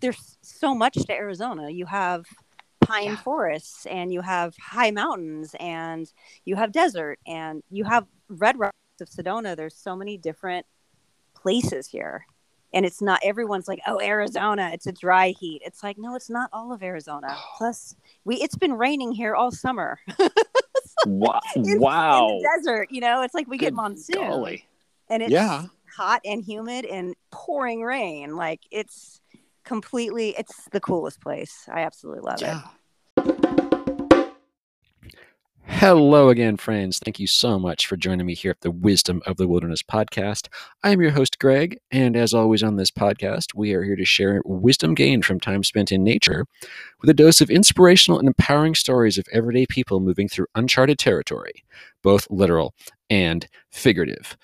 there's so much to Arizona. You have pine yeah. forests and you have high mountains and you have desert and you have red rocks of Sedona. There's so many different places here. And it's not everyone's like, oh, Arizona, it's a dry heat. It's like, no, it's not all of Arizona. Plus, we it's been raining here all summer. wow. in, wow. In desert, you know, it's like we Good get monsoon. Golly. And it's yeah. hot and humid and pouring rain. Like it's completely it's the coolest place. I absolutely love yeah. it. Hello again, friends. Thank you so much for joining me here at the Wisdom of the Wilderness podcast. I am your host, Greg, and as always on this podcast, we are here to share wisdom gained from time spent in nature with a dose of inspirational and empowering stories of everyday people moving through uncharted territory, both literal and figurative.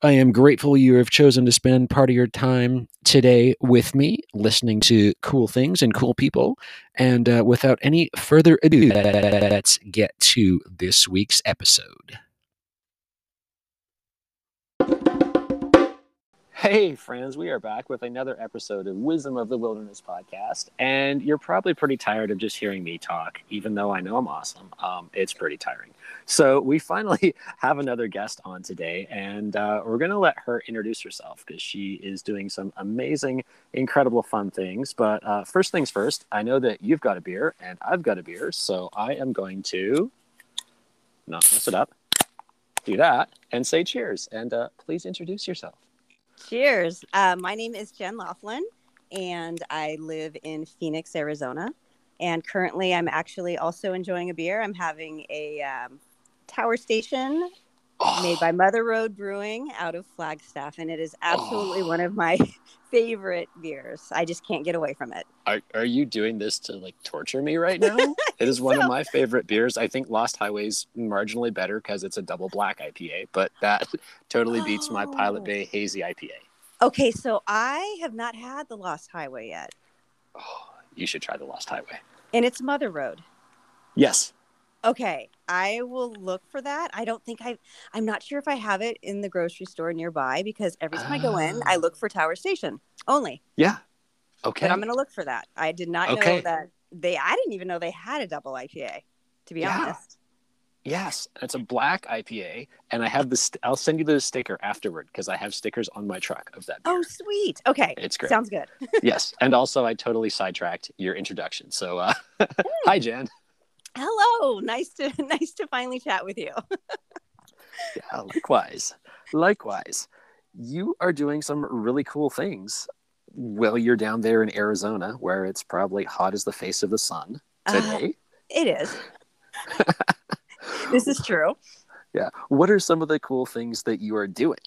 I am grateful you have chosen to spend part of your time today with me, listening to cool things and cool people. And uh, without any further ado, let's get to this week's episode. Hey, friends, we are back with another episode of Wisdom of the Wilderness podcast. And you're probably pretty tired of just hearing me talk, even though I know I'm awesome. Um, it's pretty tiring. So, we finally have another guest on today, and uh, we're going to let her introduce herself because she is doing some amazing, incredible, fun things. But uh, first things first, I know that you've got a beer and I've got a beer. So, I am going to not mess it up, do that, and say cheers. And uh, please introduce yourself. Cheers. Uh, my name is Jen Laughlin, and I live in Phoenix, Arizona. And currently, I'm actually also enjoying a beer. I'm having a um, Tower Station oh. made by Mother Road Brewing out of Flagstaff, and it is absolutely oh. one of oh. my favorite beers. I just can't get away from it. Are, are you doing this to like torture me right now? it is one so... of my favorite beers. I think Lost Highway's is marginally better because it's a double black IPA, but that totally beats oh. my Pilot Bay oh. Hazy IPA. Okay, so I have not had the Lost Highway yet. Oh, you should try the Lost Highway. And it's Mother Road. Yes. Okay, I will look for that. I don't think I I'm not sure if I have it in the grocery store nearby because every time uh, I go in, I look for Tower Station only. Yeah. Okay. But I'm going to look for that. I did not okay. know that they I didn't even know they had a double IPA to be yeah. honest. Yes, it's a black IPA, and I have this. I'll send you the sticker afterward because I have stickers on my truck of that. Beer. Oh, sweet. Okay, it's great. Sounds good. yes, and also I totally sidetracked your introduction. So, uh, hi, Jen. Hello. Nice to nice to finally chat with you. yeah, likewise. Likewise. You are doing some really cool things while you're down there in Arizona, where it's probably hot as the face of the sun uh, today. Uh, it is. this is true. Yeah. What are some of the cool things that you are doing?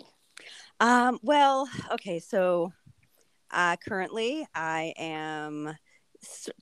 Um, well, okay, so uh, currently I am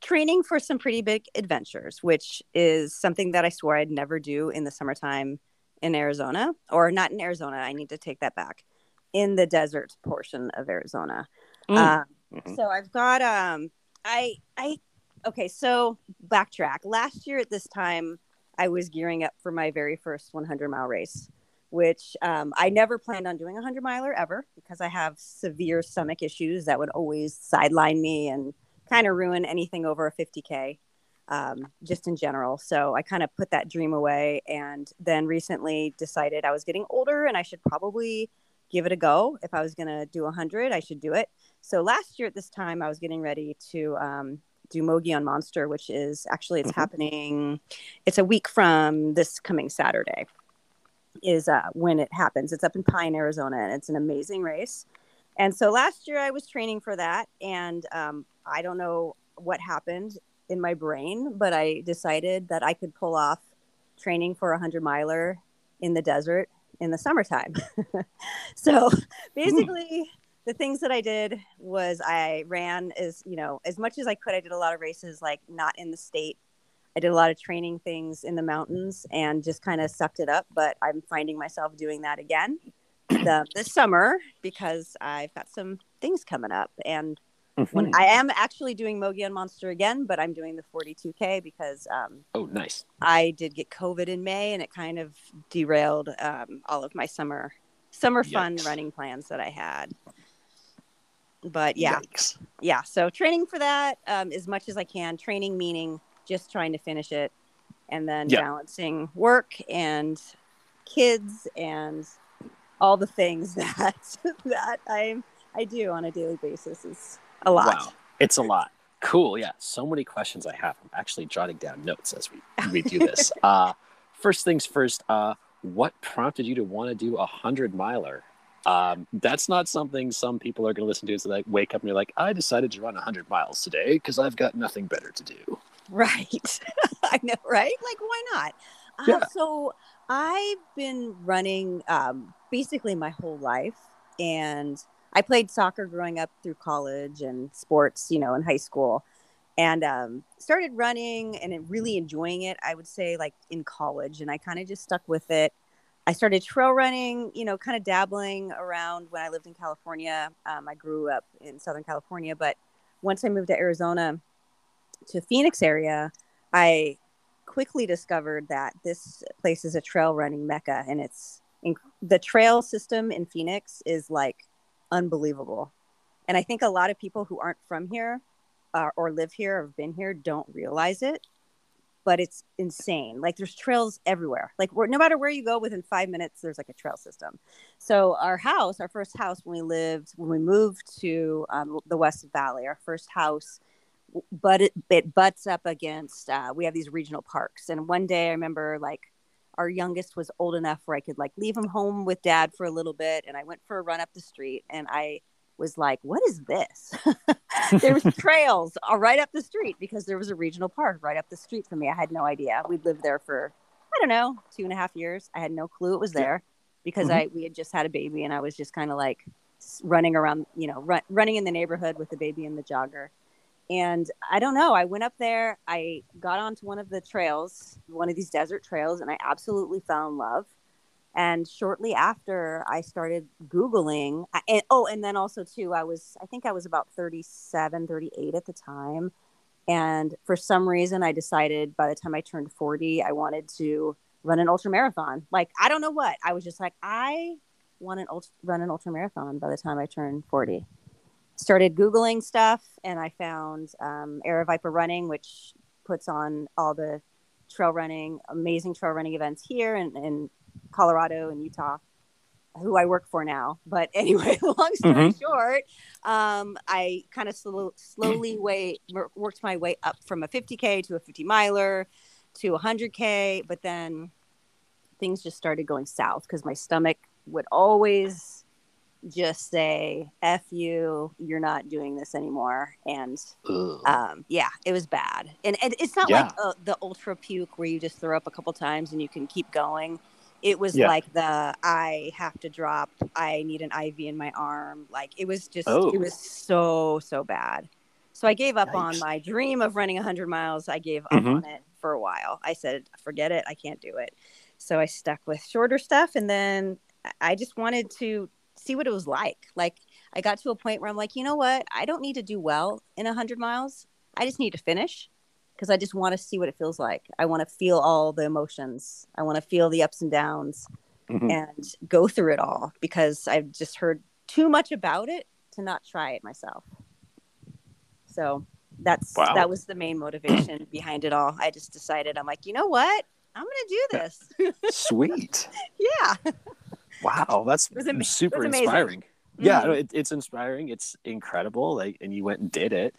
training for some pretty big adventures, which is something that I swore I'd never do in the summertime in Arizona, or not in Arizona. I need to take that back. In the desert portion of Arizona. Mm. Uh, mm-hmm. So I've got um, I I okay. So backtrack. Last year at this time, I was gearing up for my very first 100 mile race, which um, I never planned on doing a 100 miler ever because I have severe stomach issues that would always sideline me and kind of ruin anything over a 50K, um, just in general. So I kind of put that dream away and then recently decided I was getting older and I should probably give it a go. If I was going to do 100, I should do it. So last year at this time, I was getting ready to um, do on Monster, which is actually it's mm-hmm. happening. It's a week from this coming Saturday. Is uh, when it happens. It's up in Pine, Arizona, and it's an amazing race. And so last year I was training for that, and um, I don't know what happened in my brain, but I decided that I could pull off training for a 100 miler in the desert in the summertime. so basically, the things that I did was I ran as, you know, as much as I could. I did a lot of races, like not in the state. I did a lot of training things in the mountains and just kind of sucked it up. But I'm finding myself doing that again the, this summer because I've got some things coming up. And Mm-hmm. When I am actually doing Mogollon Monster again, but I'm doing the 42k because um, oh, nice. I did get COVID in May, and it kind of derailed um, all of my summer summer Yikes. fun running plans that I had. but yeah, Yikes. yeah. So training for that um, as much as I can. Training meaning just trying to finish it, and then Yeah. balancing work and kids and all the things that that I'm I do on a daily basis is a lot. Wow, it's a lot. Cool. Yeah, so many questions I have. I'm actually jotting down notes as we we do this. uh, first things first. Uh, what prompted you to want to do a hundred miler? Um, that's not something some people are going to listen to. So like, wake up and you're like, I decided to run hundred miles today because I've got nothing better to do. Right. I know, right? Like, why not? Uh, Yeah. so I've been running um, basically my whole life. And I played soccer growing up through college and sports, you know, in high school. And um, started running and really enjoying it, I would say, like in college. And I kind of just stuck with it. I started trail running, you know, kind of dabbling around when I lived in California. Um, I grew up in Southern California, but once I moved to Arizona, to Phoenix area, I quickly discovered that this place is a trail running mecca, and it's inc- the trail system in Phoenix is like unbelievable. And I think a lot of people who aren't from here uh, or live here or have been here don't realize it, but it's insane. Like there's trails everywhere. Like no matter where you go, within five minutes, there's like a trail system. So our house, our first house when we lived, when we moved to um, the West Valley, our first house but it, it butts up against uh, we have these regional parks and one day i remember like our youngest was old enough where i could like leave him home with dad for a little bit and i went for a run up the street and i was like what is this? There was trails uh, right up the street because there was a regional park right up the street from me. I had no idea. We'd lived there for i don't know two and a half years. I had no clue it was there because Mhm. i we had just had a baby and i was just kind of like running around you know run, running in the neighborhood with the baby in the jogger and I don't know. I went up there. I got onto one of the trails, one of these desert trails, and I absolutely fell in love. And shortly after, I started Googling. And, oh, and then also, too, I was, I think I was about 37, 38 at the time. And for some reason, I decided by the time I turned 40, I wanted to run an ultra marathon. Like, I don't know what. I was just like, I want an ultra, run an ultra marathon by the time I turn 40 started googling stuff and i found um, Aravaipa running which puts on all the trail running amazing trail running events here in, in colorado and utah who i work for now. But anyway long story short um, i kind of slow, slowly way worked my way up from a 50k to a 50 miler to 100k but then things just started going south because my stomach would always just say f you you're not doing this anymore and um, yeah it was bad and, and it's not Yeah. like uh, the ultra puke where you just throw up a couple times and you can keep going it was Yeah. like the i have to drop i need an iv in my arm like it was just Oh. it was so so bad so i gave up on my dream of running 100 miles i gave up Mhm. on it for a while i said forget it i can't do it so i stuck with shorter stuff and then i just wanted to see what it was like like I got to a point where I'm like, you know what? I don't need to do well in 100 miles. I just need to finish because I just want to see what it feels like. I want to feel all the emotions. I want to feel the ups and downs Mhm. and go through it all because I've just heard too much about it to not try it myself. So that's Wow. that was the main motivation behind it all. I just decided I'm like, you know what? I'm going to do this. Sweet. yeah. Wow, that's am- super inspiring. Yeah, Mhm. no, it, it's inspiring. It's incredible. Like, and you went and did it.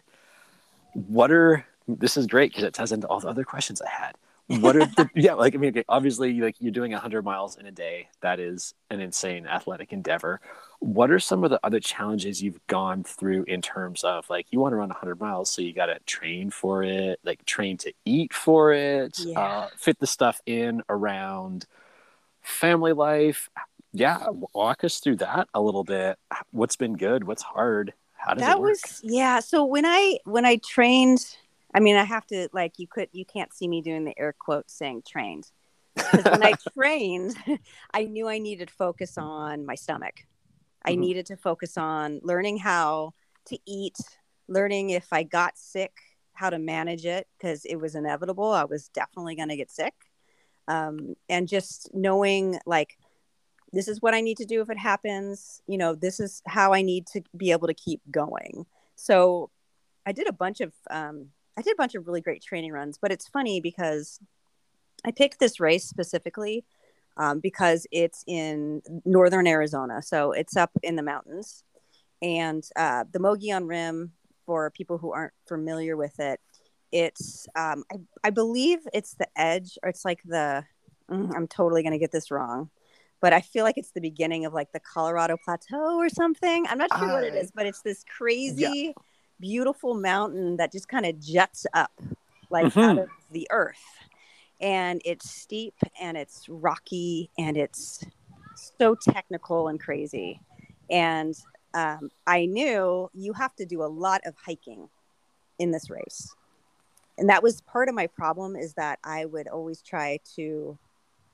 What are this is great because it ties into all the other questions I had. What are the yeah? Like, I mean, okay, obviously, like you're doing hundred miles in a day. That is an insane athletic endeavor. What are some of the other challenges you've gone through in terms of like you want to run 100 miles, so you got to train for it, like train to eat for it, Yeah. uh, fit the stuff in around family life. Yeah, walk us through that a little bit. What's been good? What's hard? How does that it work? was yeah so when i when i trained i mean i have to like you could you can't see me doing the air quotes saying trained because when i trained i knew i needed to focus on my stomach i Mhm. needed to focus on learning how to eat learning if i got sick how to manage it because it was inevitable i was definitely going to get sick um, and just knowing like this is what I need to do if it happens. You know, this is how I need to be able to keep going. So I did a bunch of um, I did a bunch of really great training runs, but it's funny because I picked this race specifically um, because it's in northern Arizona, so it's up in the mountains, and uh, the Mogollon Rim. For people who aren't familiar with it, it's um, I, I believe it's the edge, or it's like the mm, I'm totally gonna get this wrong but I feel like it's the beginning of like the Colorado Plateau or something. I'm not sure what it is, but it's this crazy, yeah. beautiful mountain that just kind of jets up like mm-hmm. out of the earth. And it's steep and it's rocky and it's so technical and crazy. And um, I knew you have to do a lot of hiking in this race. And that was part of my problem is that I would always try to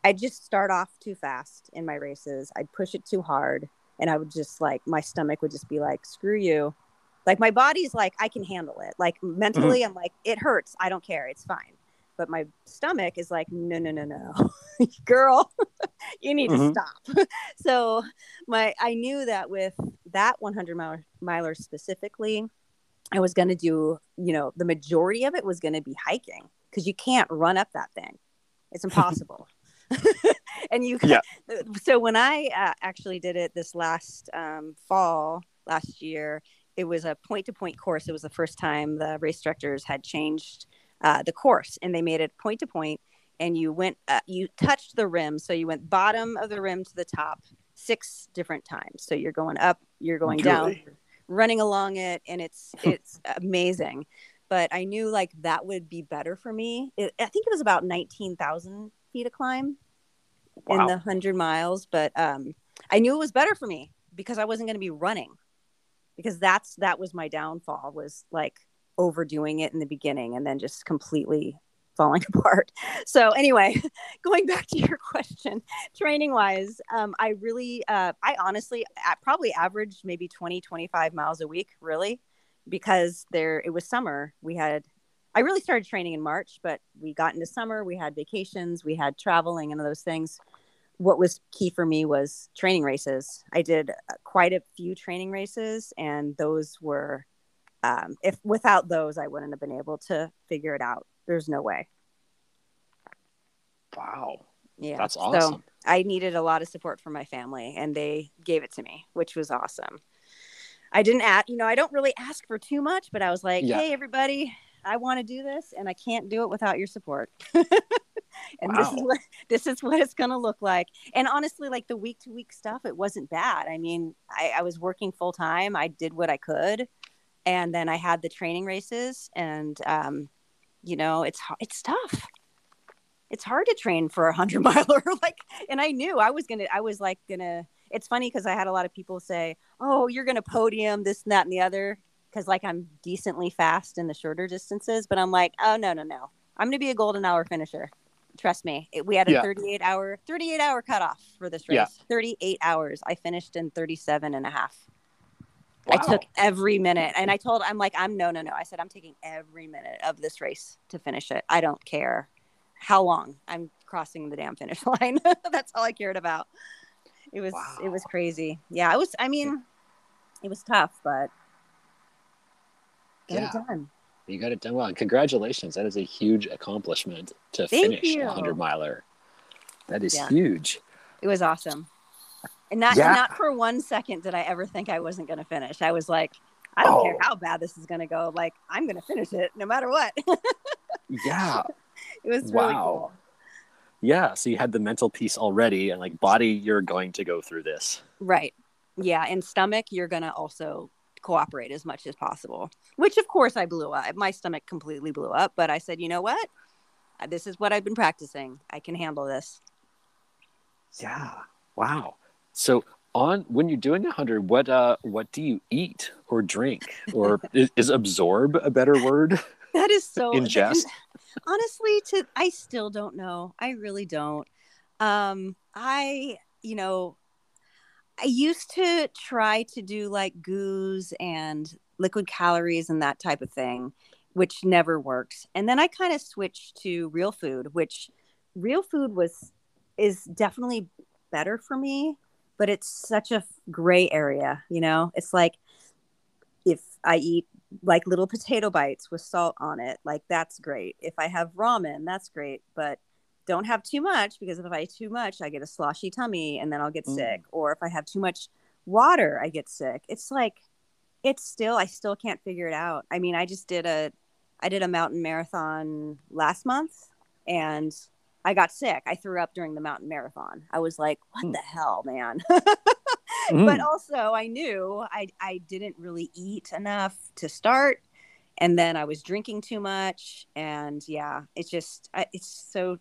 I'd just start off too fast in my races. I'd push it too hard. And I would just like, my stomach would just be like, screw you. Like, my body's like, I can handle it. Like, mentally, mm-hmm. I'm like, it hurts. I don't care. It's fine. But my stomach is like, no, no, no, no. Girl, you need mm-hmm. to stop. so, my, I knew that with that 100 miler, miler specifically, I was going to do, you know, the majority of it was going to be hiking because you can't run up that thing. It's impossible. and you yeah. so when i uh, actually did it this last um, fall last year it was a point to point course. It was the first time the race directors had changed uh, the course and they made it point to point and you went uh, you touched the rim. So you went bottom of the rim to the top six different times. So you're going up you're going down running along it and it's it's amazing. But i knew like that would be better for me. It, i think it was about 19000 feet to climb wow. in the 100 miles but um, i knew it was better for me because i wasn't going to be running because that's that was my downfall was like overdoing it in the beginning and then just completely falling apart so anyway going back to your question training wise um, i really uh, i honestly probably averaged maybe 20 25 miles a week really because there it was summer we had I really started training in March, but we got into summer, we had vacations, we had traveling and those things. What was key for me was training races. I did uh, quite a few training races, and those were, um, if without those, I wouldn't have been able to figure it out. There's no way. Wow. Yeah. That's awesome. So I needed a lot of support from my family, and they gave it to me, which was awesome. I didn't ask, you know, I don't really ask for too much, but I was like, yeah. hey, everybody, I want to do this and I can't do it without your support. and wow. this is what this is what it's gonna look like. And honestly, like the week to week stuff, it wasn't bad. I mean, I, I was working full time. I did what I could, and then I had the training races, and um, you know, it's it's tough. It's hard to train for a hundred miler. like, and I knew I was gonna. I was like gonna. It's funny because I had a lot of people say, "Oh, you're gonna podium this and that and the other," because like I'm decently fast in the shorter distances, but I'm like, oh no, no, no. I'm gonna be a golden hour finisher. Trust me. It, we had a yeah. 38 hour 38 hour cutoff for this race. Yeah. 38 hours. I finished in 37 and a half. Wow. I took every minute and I told I'm like, I'm no, no, no. I said I'm taking every minute of this race to finish it. I don't care how long I'm crossing the damn finish line. That's all I cared about. It was wow. it was crazy. Yeah, it was I mean, it was tough, but Got yeah. it done. You got it done well. And congratulations. That is a huge accomplishment to Thank finish you. a 100 miler. That is yeah. huge. It was awesome. And not, yeah. not for one second did I ever think I wasn't going to finish. I was like, I don't oh. care how bad this is going to go. Like, I'm going to finish it no matter what. yeah. It was wow. really cool. Yeah. So you had the mental piece already, and like body, you're going to go through this. Right. Yeah. And stomach, you're going to also cooperate as much as possible, which of course I blew up. My stomach completely blew up, but I said, you know what? Uh, this is what I've been practicing. I can handle this. Yeah. Wow. So on when you're doing a hundred, what uh what do you eat or drink? Or is, is, absorb a better word? That is so ingest. Honestly, to I still don't know. I really don't. Um I you know I used to try to do like goos and liquid calories and that type of thing, which never worked. And then I kind of switched to real food, which real food was is definitely better for me. but it's such a gray area, you know? It's like if I eat like little potato bites with salt on it, like that's great. If I have ramen, that's great, but don't have too much because if I eat too much, I get a sloshy tummy and then I'll get Mm. sick. Or if I have too much water, I get sick. It's like it's still I still can't figure it out. I mean, I just did a I did a mountain marathon last month and I got sick. I threw up during the mountain marathon. I was like, what Hmm. the hell, man? Mm. but also I knew I I didn't really eat enough to start and then I was drinking too much and yeah, it's just it's so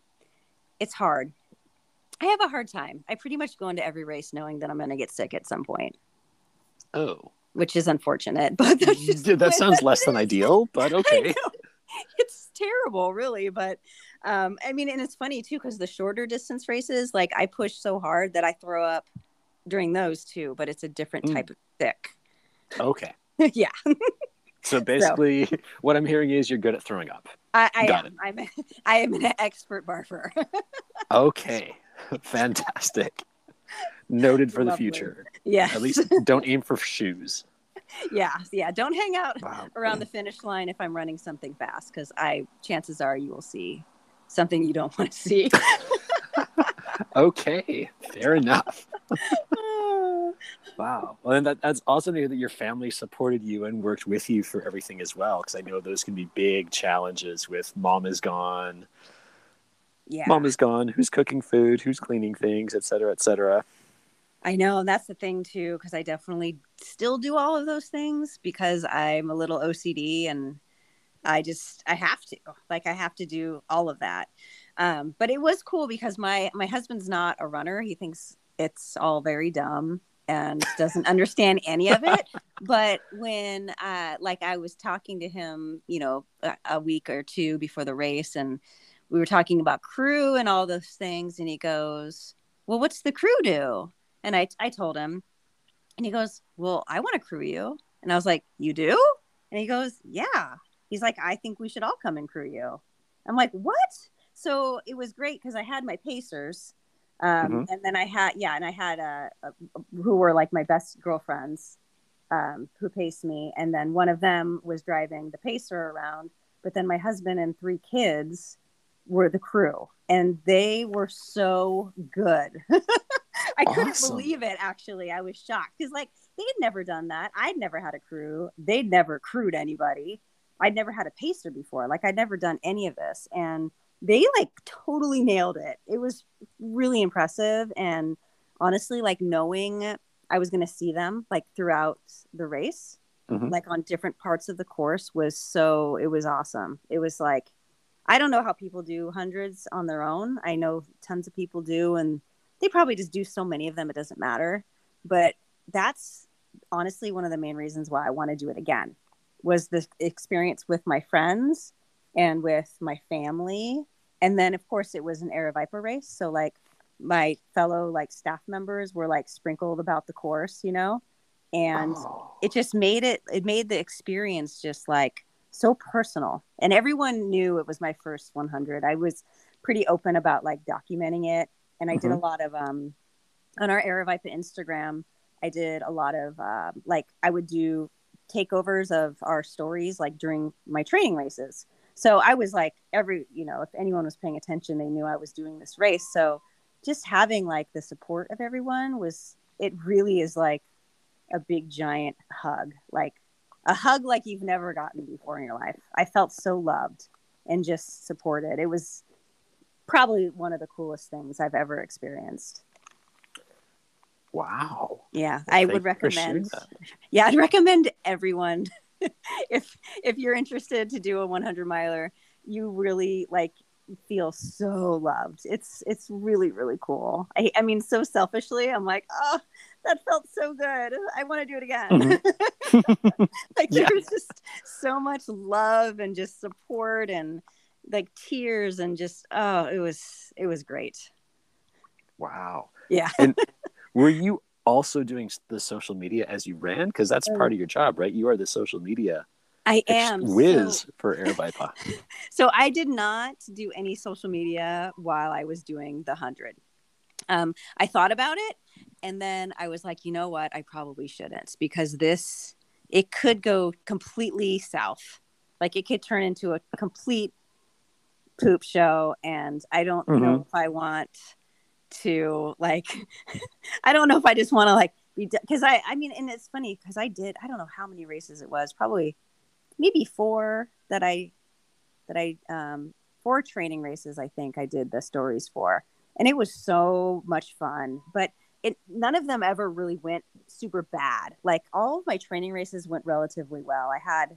it's hard. I have a hard time. I pretty much go into every race knowing that I'm going to get sick at some point, oh, which is unfortunate, but the that sounds less than ideal, but okay. It's terrible, really. But um, I mean, and it's funny too, because the shorter distance races, like I push so hard that I throw up during those too, but it's a different Mm. type of sick. Okay. yeah, So basically, what I'm hearing is you're good at throwing up. I, I Got am. I'm, I am an expert barfer. Okay. Fantastic. Noted for the future. yeah. At least don't aim for shoes. yeah. Yeah. Don't hang out Wow. around the finish line if I'm running something fast, because I chances are you will see something you don't want to see. Okay. Fair enough. Wow. Well, and that, that's awesome to hear that your family supported you and worked with you for everything as well. Because I know those can be big challenges with mom is gone, yeah. mom is gone, who's cooking food, who's cleaning things, et cetera, et cetera. I know and that's the thing too, because I definitely still do all of those things because I'm a little OCD and I just I have to like I have to do all of that. Um, but it was cool because my my husband's not a runner. He thinks it's all very dumb and doesn't understand any of it. But when uh, like I was talking to him, you know, a, a week or two before the race, and we were talking about crew and all those things, and he goes, "Well, what's the crew do?" And I, I told him, and he goes, Well, I want to crew you. And I was like, You do? And he goes, Yeah. He's like, I think we should all come and crew you. I'm like, What? So it was great because I had my Pacers. Um, Mhm. And then I had, yeah, and I had uh, uh, who were like my best girlfriends um, who paced me. And then one of them was driving the Pacer around. But then my husband and three kids were the crew, and they were so good. I couldn't Awesome. believe it. Actually, I was shocked because like they had never done that. I'd never had a crew. They'd never crewed anybody. I'd never had a pacer before. Like I'd never done any of this, and they like totally nailed it. It was really impressive, and honestly, like knowing I was going to see them like throughout the race, Mhm. like on different parts of the course, was so. It was awesome. It was like I don't know how people do hundreds on their own. I know tons of people do, and they probably just do so many of them, it doesn't matter. But that's honestly one of the main reasons why I want to do it again was the experience with my friends and with my family. And then, of course, it was an Aravaipa race. So, like, my fellow like staff members were like sprinkled about the course, you know, and Oh. it just made it it made the experience just like so personal and everyone knew it was my first 100 i was pretty open about like documenting it and i did a lot of um on our Aravaipa instagram i did a lot of uh, like i would do takeovers of our stories like during my training races so i was like every you know if anyone was paying attention they knew i was doing this race. So just having like the support of everyone was it really is like a big giant hug like a hug like you've never gotten before in your life. I felt so loved and just supported. It was probably one of the coolest things i've ever experienced. Wow. yeah Well, i would you for sharing recommend yeah i'd recommend everyone if if you're interested to do a 100 miler you really like feel so loved. It's it's really really cool. I, I mean so selfishly i'm like oh that felt so good. I want to do it again. Mm-hmm. Like Yeah. there was just so much love and just support and like tears and just oh it was it was great. Wow. yeah. And were you also doing the social media as you ran? Because that's part of your job, right? You are the social media i am whiz so- for Aravaipa. So I did not do any social media while I was doing the 100. um, I thought about it, and then I was like, you know what? I probably shouldn't because this it could go completely south. Like it could turn into a complete poop show, and I don't Mhm. know if I want to like. I don't know if I just want to like be because I I mean, and it's funny because I did I don't know how many races it was, probably maybe four that I that I um four training races I think I did the stories for and it was so much fun but it none of them ever really went super bad like all of my training races went relatively well I had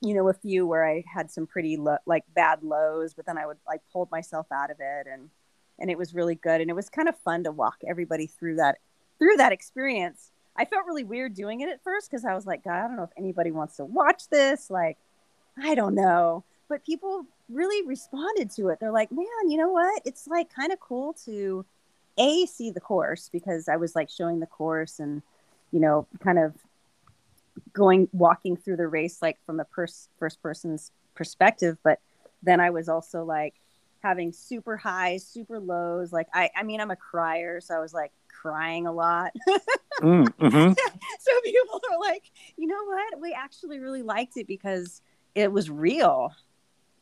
you know a few where I had some pretty lo- like bad lows but then I would like pulled myself out of it and and it was really good and it was kind of fun to walk everybody through that through that experience I felt really weird doing it at first because I was like, God, I don't know if anybody wants to watch this. Like, I don't know. But people really responded to it. They're like, man, you know what? It's like kind of cool to A, see the course because I was like showing the course and, you know, kind of going, walking through the race like from the pers- first person's perspective. But then I was also like having super highs, super lows. Like, I, I mean, I'm a crier. So I was like crying a lot. Mm, mhm. so people are like, you know what? We actually really liked it because it was real.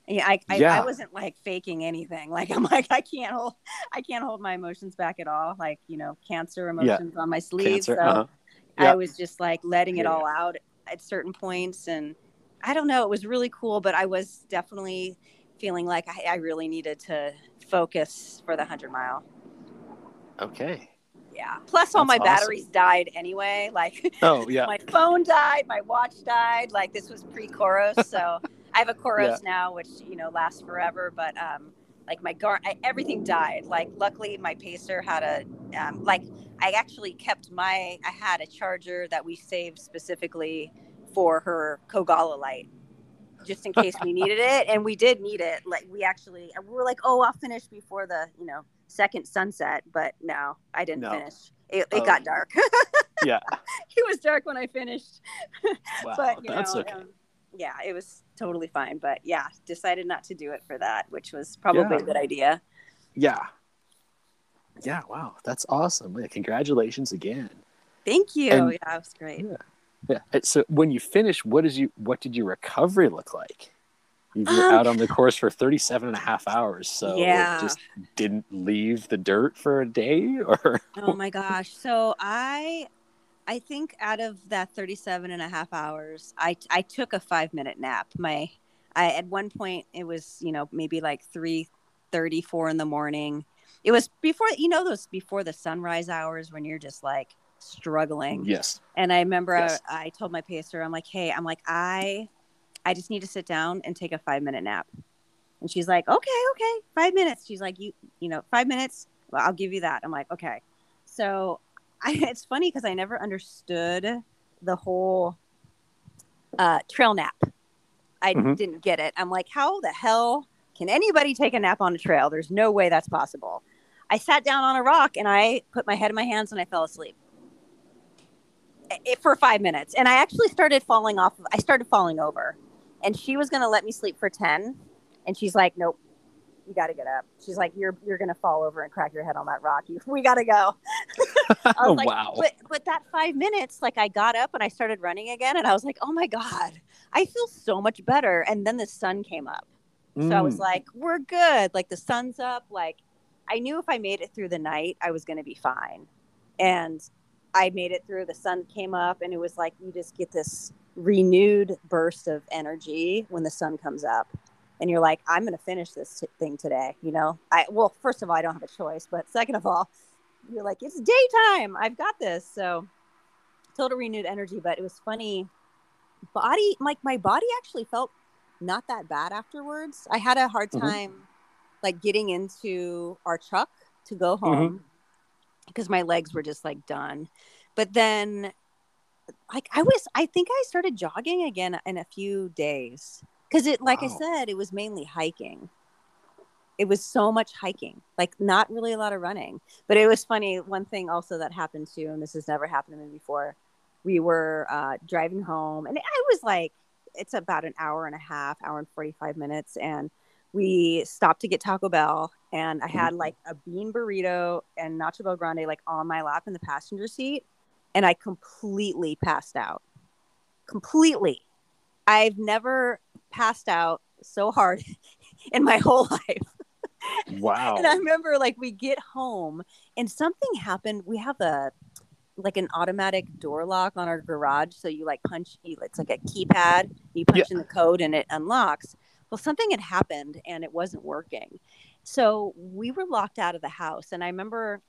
Yeah, I, I, Yeah. I wasn't like faking anything. Like I'm like I can't hold I can't hold my emotions back at all. Like you know, cancer emotions on my sleeve. Cancer. So uh-huh. I was just like letting it Yeah. all out at certain points, and I don't know. It was really cool, but I was definitely feeling like I, I really needed to focus for the hundred mile. Okay. Yeah. Plus, all That's my awesome. batteries died anyway. Like Oh yeah. my phone died, my watch died. Like this was pre-Coros, so I have a Coros now, which you know lasts forever. But um, like my gar, I, everything died. Like luckily, my pacer had a um, like I actually kept my I had a charger that we saved specifically for her Kogalla light, just in case we needed it, and we did need it. Like we actually we were like, oh, I'll finish before the you know second sunset, but no, I didn't No. finish. It, it Oh. got dark. Yeah. it was dark when I finished. Wow. but you that's know, okay. um, yeah, it was totally fine. But yeah, decided not to do it for that, which was probably Yeah. a good idea. Yeah. Yeah. Wow. That's awesome. Yeah, congratulations again. Thank you. And- yeah, it was great. Yeah. Uh, So when you finish, what is you what did your recovery look like? You were Um, out on the course for 37 and a half hours. So Yeah. just didn't leave the dirt for a day or Oh my gosh. So I I think out of that 37 and a half hours, I I took a 5 minute nap. My I at one point it was, you know, maybe like 3:34 in the morning. It was before you know those before the sunrise hours when you're just like struggling. yes. And I remember Yes. I, I told my pacer, I'm like, hey, I'm like, I, I just need to sit down and take a five minute nap. And she's like, okay, okay, five minutes. She's like, you, you know, five minutes. Well, I'll give you that. I'm like, okay. So I, it's funny because I never understood the whole uh, trail nap. I Mhm. didn't get it. I'm like, how the hell can anybody take a nap on a trail? There's no way that's possible. I sat down on a rock and I put my head in my hands and I fell asleep for five minutes. And i actually started falling off i started falling over. And she was going to let me sleep for 10 and she's like nope. You got to get up. She's like you're you're going to fall over and crack your head on that rock. You, we got to go. I was like, wow. but but that five minutes like i got up and i started running again. And i was like oh my god. I feel so much better. And then the sun came up. So I was Mm. like, we're good. Like the sun's up. Like I knew if I made it through the night, I was going to be fine. And I made it through. The sun came up, and it was like you just get this renewed burst of energy when the sun comes up. And you're like, I'm going to finish this t- thing today. You know, I, well, first of all, I don't have a choice. But second of all, you're like, it's daytime. I've got this. So total renewed energy. But it was funny. Body, like my body actually felt not that bad afterwards. I had a hard Mhm. time like getting into our truck to go home because my legs were just like done. But then like I was I think I started jogging again in a few days cuz it like I said it was mainly hiking. It was so much hiking, like not really a lot of running. But it was funny one thing also that happened too and this has never happened to me before. We were uh, driving home and I was like it's about an hour and a half, hour and 45 minutes. And we stopped to get Taco Bell, and I had mm-hmm. like a bean burrito and Nacho BellGrande like on my lap in the passenger seat, and I completely passed out. Completely. I've never passed out so hard in my whole life. Wow. And I remember like we get home and something happened. We have a like an automatic door lock on our garage. So you like punch, it's like a keypad. You punch Yeah. in the code and it unlocks. Well, something had happened and it wasn't working. So we were locked out of the house. And I remember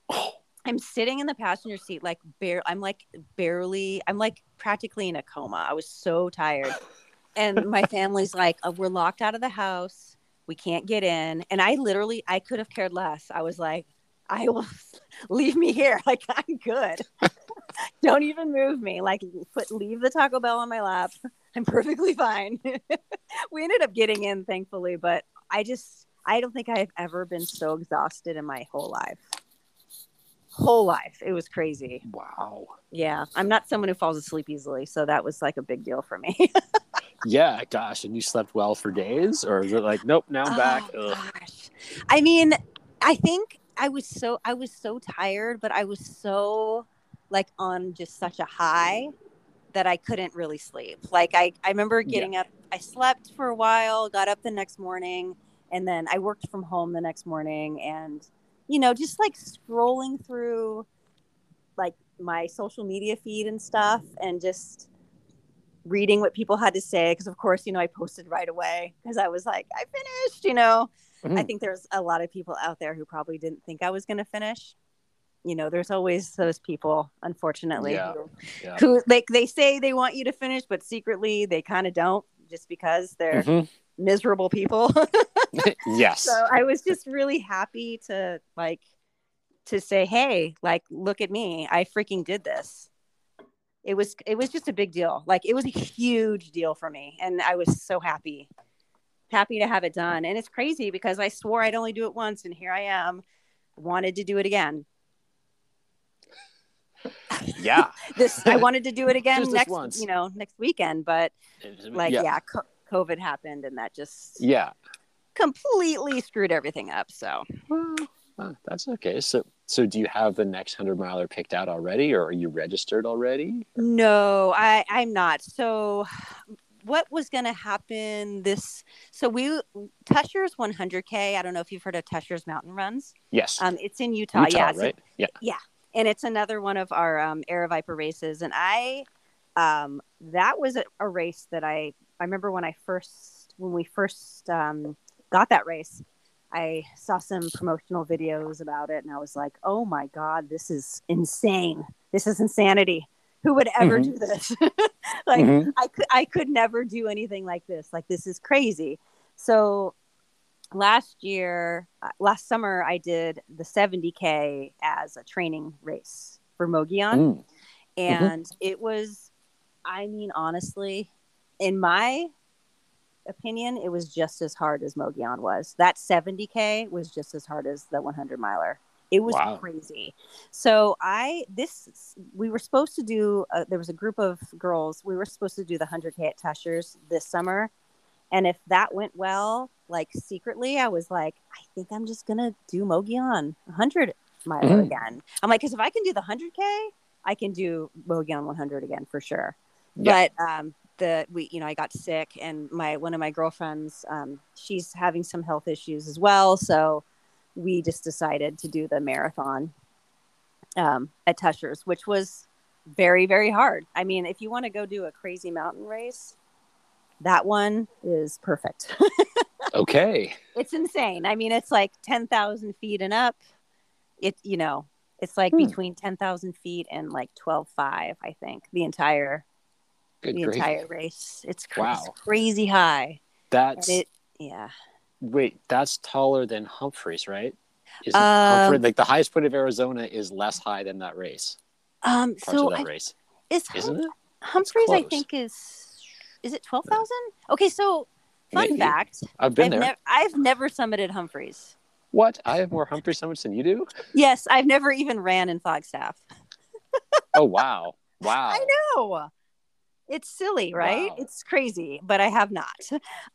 I'm sitting in the passenger seat, like bare. I'm like barely. I'm like practically in a coma. I was so tired, and my family's like, "Uh, "We're locked out of the house. We can't get in." And I literally, I could have cared less. I was like, "I will leave me here. Like I'm good. Don't even move me. Like put leave the Taco Bell on my lap. I'm perfectly fine." we ended up getting in, thankfully, but I just, I don't think I've ever been so exhausted in my whole life whole life. It was crazy. Wow. Yeah. I'm not someone who falls asleep easily. So that was like a big deal for me. Yeah, gosh. And you slept well for days? Or is it like, nope, now I'm back? Oh, Ugh. gosh. I mean, I think I was so, I was so tired, but I was so like on just such a high that I couldn't really sleep. Like I, I remember Yeah. getting up, I slept for a while, got up the next morning, and then I worked from home the next morning and, you know, just like scrolling through like my social media feed and stuff and just reading what people had to say. Cause of course, you know, I posted right away because I was like, I finished, you know. I Mhm. think there's a lot of people out there who probably didn't think I was going to finish. You know, there's always those people, unfortunately, Yeah. who, Yeah. who like they say they want you to finish, but secretly they kind of don't, just because they're Mhm. miserable people. yes. so I was just really happy to like to say, hey, like look at me, I freaking did this. It was it was just a big deal. Like it was a huge deal for me, and I was so happy, happy to have it done. And it's crazy because I swore I'd only do it once, and here I am, wanted to do it again. Yeah. This I wanted to do it again Just next, once. you know, next weekend, but like yeah. yeah, co- COVID happened, and that just Yeah. completely screwed everything up. So Well, uh, that's okay. So, so do you have the next hundred miler picked out already, or are you registered already? No, I I'm not. So what was going to happen this so we Tushar's 100k I don't know if you've heard of Tushar's mountain runs Yes. um it's in Utah, Utah, yeah it's- right? Yeah. And it's another one of our um Aravaipa races and I um that was a, a race that I I remember when I first when we first um got that race I saw some promotional videos about it and I was like, "Oh my god, this is insane. This is insanity. Who would ever Mhm. do this?" like Mhm. I could I could never do anything like this. Like this is crazy. So last year, uh, last summer, I did the 70k as a training race for Mogollon, Mm. and it was, I mean, honestly, in my opinion, it was just as hard as Mogollon was. That 70k was just as hard as the 100 miler. It was Wow. crazy. So I this we were supposed to do. Uh, there was a group of girls. We were supposed to do the 100k at Tushars this summer, and if that went well, like secretly, I was like, I think I'm just gonna do Mogollon 100 miler Mhm. again. I'm like, because if I can do the 100k, I can do Mogollon 100 again for sure. Yeah. But um, the we you know I got sick, and my one of my girlfriends, um, she's having some health issues as well, so we just decided to do the marathon um, at Tushars, which was very very hard. I mean, if you want to go do a crazy mountain race, that one is perfect. Okay. it's insane. I mean, it's like ten thousand feet and up. It you know, it's like Hmm. between ten thousand feet and like twelve five. I think the entire Good the grief. entire race. It's, cra- Wow. it's crazy high. That's it yeah. wait. That's taller than Humphreys, right? Is Um, Humphrey like the highest point of Arizona is less high than that race? Um. So that I, race, is Hum- Humphreys? I think is is it twelve thousand? Okay. So fun Maybe. fact: I've been I've, there. I've never summited Humphreys. What? I have more Humphrey summits than you do. Yes, I've never even ran in Flagstaff. Oh wow! Wow. I know. It's silly, right? Wow. It's crazy, but I have not.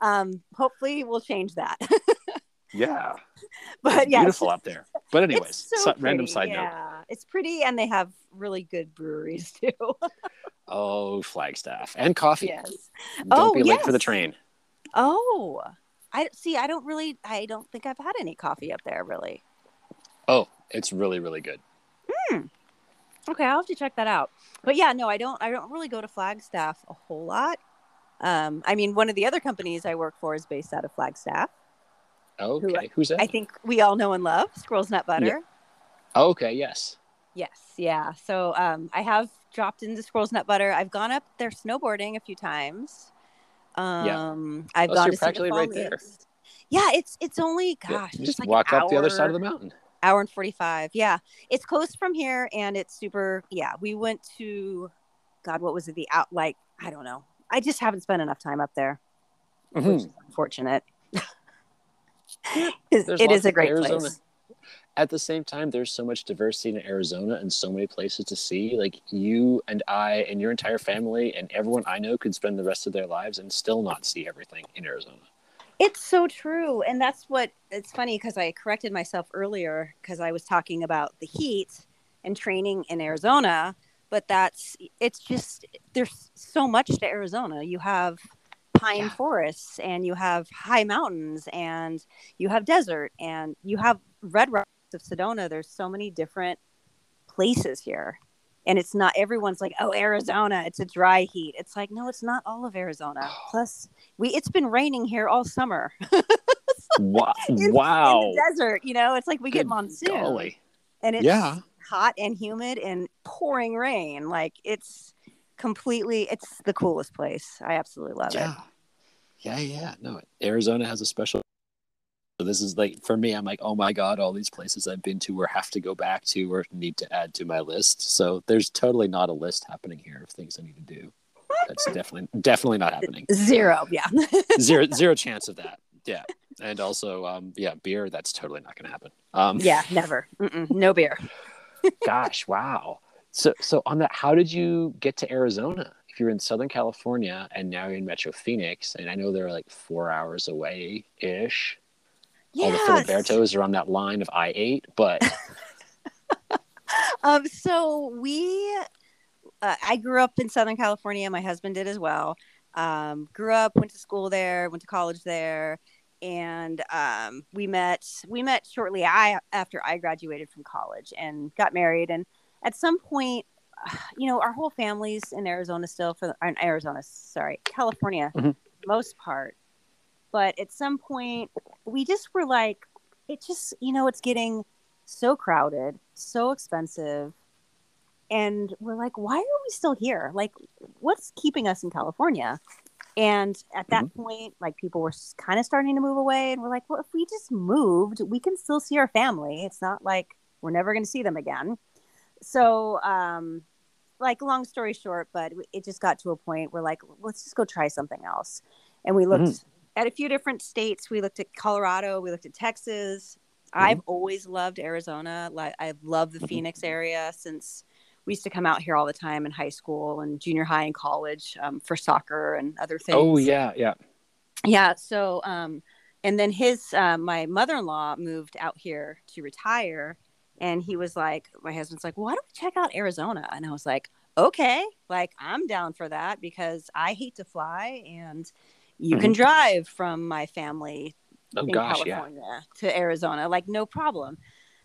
Um, hopefully, we'll change that. Yeah, but yeah, beautiful just- up there. But anyways, it's so random side note. Yeah, it's pretty, and they have really good breweries too. Oh, Flagstaff and coffee. yes. Don't Oh, be late for the train. Oh, I see. I don't really. I don't think I've had any coffee up there. Really. Oh, it's really really good. Okay, I'll have to check that out. But yeah, no, I don't. I don't really go to Flagstaff a whole lot. Um, I mean, one of the other companies I work for is based out of Flagstaff. Okay, who's that? I think we all know and love Squirrel's Nut Butter. okay, yes. Yes, yeah. So um, I have dropped into Squirrel's Nut Butter. I've gone up there snowboarding a few times. Um, I've Oh, so gone you're to see the practically right there. Yeah, it's it's only Yeah, gosh, just just like walk up the other side of the mountain. hour and 45 yeah it's close from here and it's super yeah we went to god what was it the out like i don't know i just haven't spent enough time up there which Mhm. is unfortunate it lots a great Arizona. place At the same time, there's so much diversity in Arizona and so many places to see. Like you and I and your entire family and everyone I know could spend the rest of their lives and still not see everything in Arizona. it's so true and that's what it's funny because i corrected myself earlier because i was talking about the heat and training in arizona but that's it's just there's so much to arizona you have pine Yeah. forests and you have high mountains and you have desert and you have red rocks of sedona there's so many different places here and it's not everyone's like oh arizona it's a dry heat it's like no it's not all of arizona plus we it's been raining here all summer Wow! in, wow! in the desert you know it's like we get Good monsoon golly. and it's Yeah. hot and humid and pouring rain like it's completely it's the coolest place i absolutely love Yeah. Yeah, yeah. No, Arizona has a special. So this is like for me. I'm like, oh my god, all these places I've been to or have to go back to or need to add to my list. So there's totally not a list happening here of things I need to do. That's definitely definitely not happening. zero yeah Zero zero chance of that. Yeah, and also, um, yeah, beer. That's totally not going to happen. Um, yeah never Mm-mm, no beer gosh, wow. So so on that, how did you get to Arizona? If you're in Southern California and now you're in Metro Phoenix, and I know they're like four hours away ish. All the Yes. Filibertos are on that line of I eight, but Um, so we, uh, I grew up in Southern California. My husband did as well. Um, grew up, went to school there, went to college there, and um, we met. We met shortly I, after I graduated from college and got married. And at some point, you know, our whole family's in Arizona still for the, in Arizona, sorry, California, Mhm. most part. But at some point, we just were like, it just, you know, it's getting so crowded, so expensive. And we're like, why are we still here? Like, what's keeping us in California? And at that point, like people were kind of starting to move away. And we're like, well, if we just moved, we can still see our family. It's not like we're never going to see them again. So, um, like, long story short, but it just got to a point where, like, let's just go try something else. And we looked at a few different states. We looked at Colorado, we looked at Texas. I've always loved Arizona. Like I love the Mhm. Phoenix area since we used to come out here all the time in high school and junior high and college um, for soccer and other things. oh yeah, yeah. yeah. So, um, and then his uh, my mother in law moved out here to retire, and he was like, my husband's like, why don't we check out Arizona? And I was like, okay, like I'm down for that because I hate to fly and you can drive from my family Oh in gosh, yeah. California to Arizona, like no problem.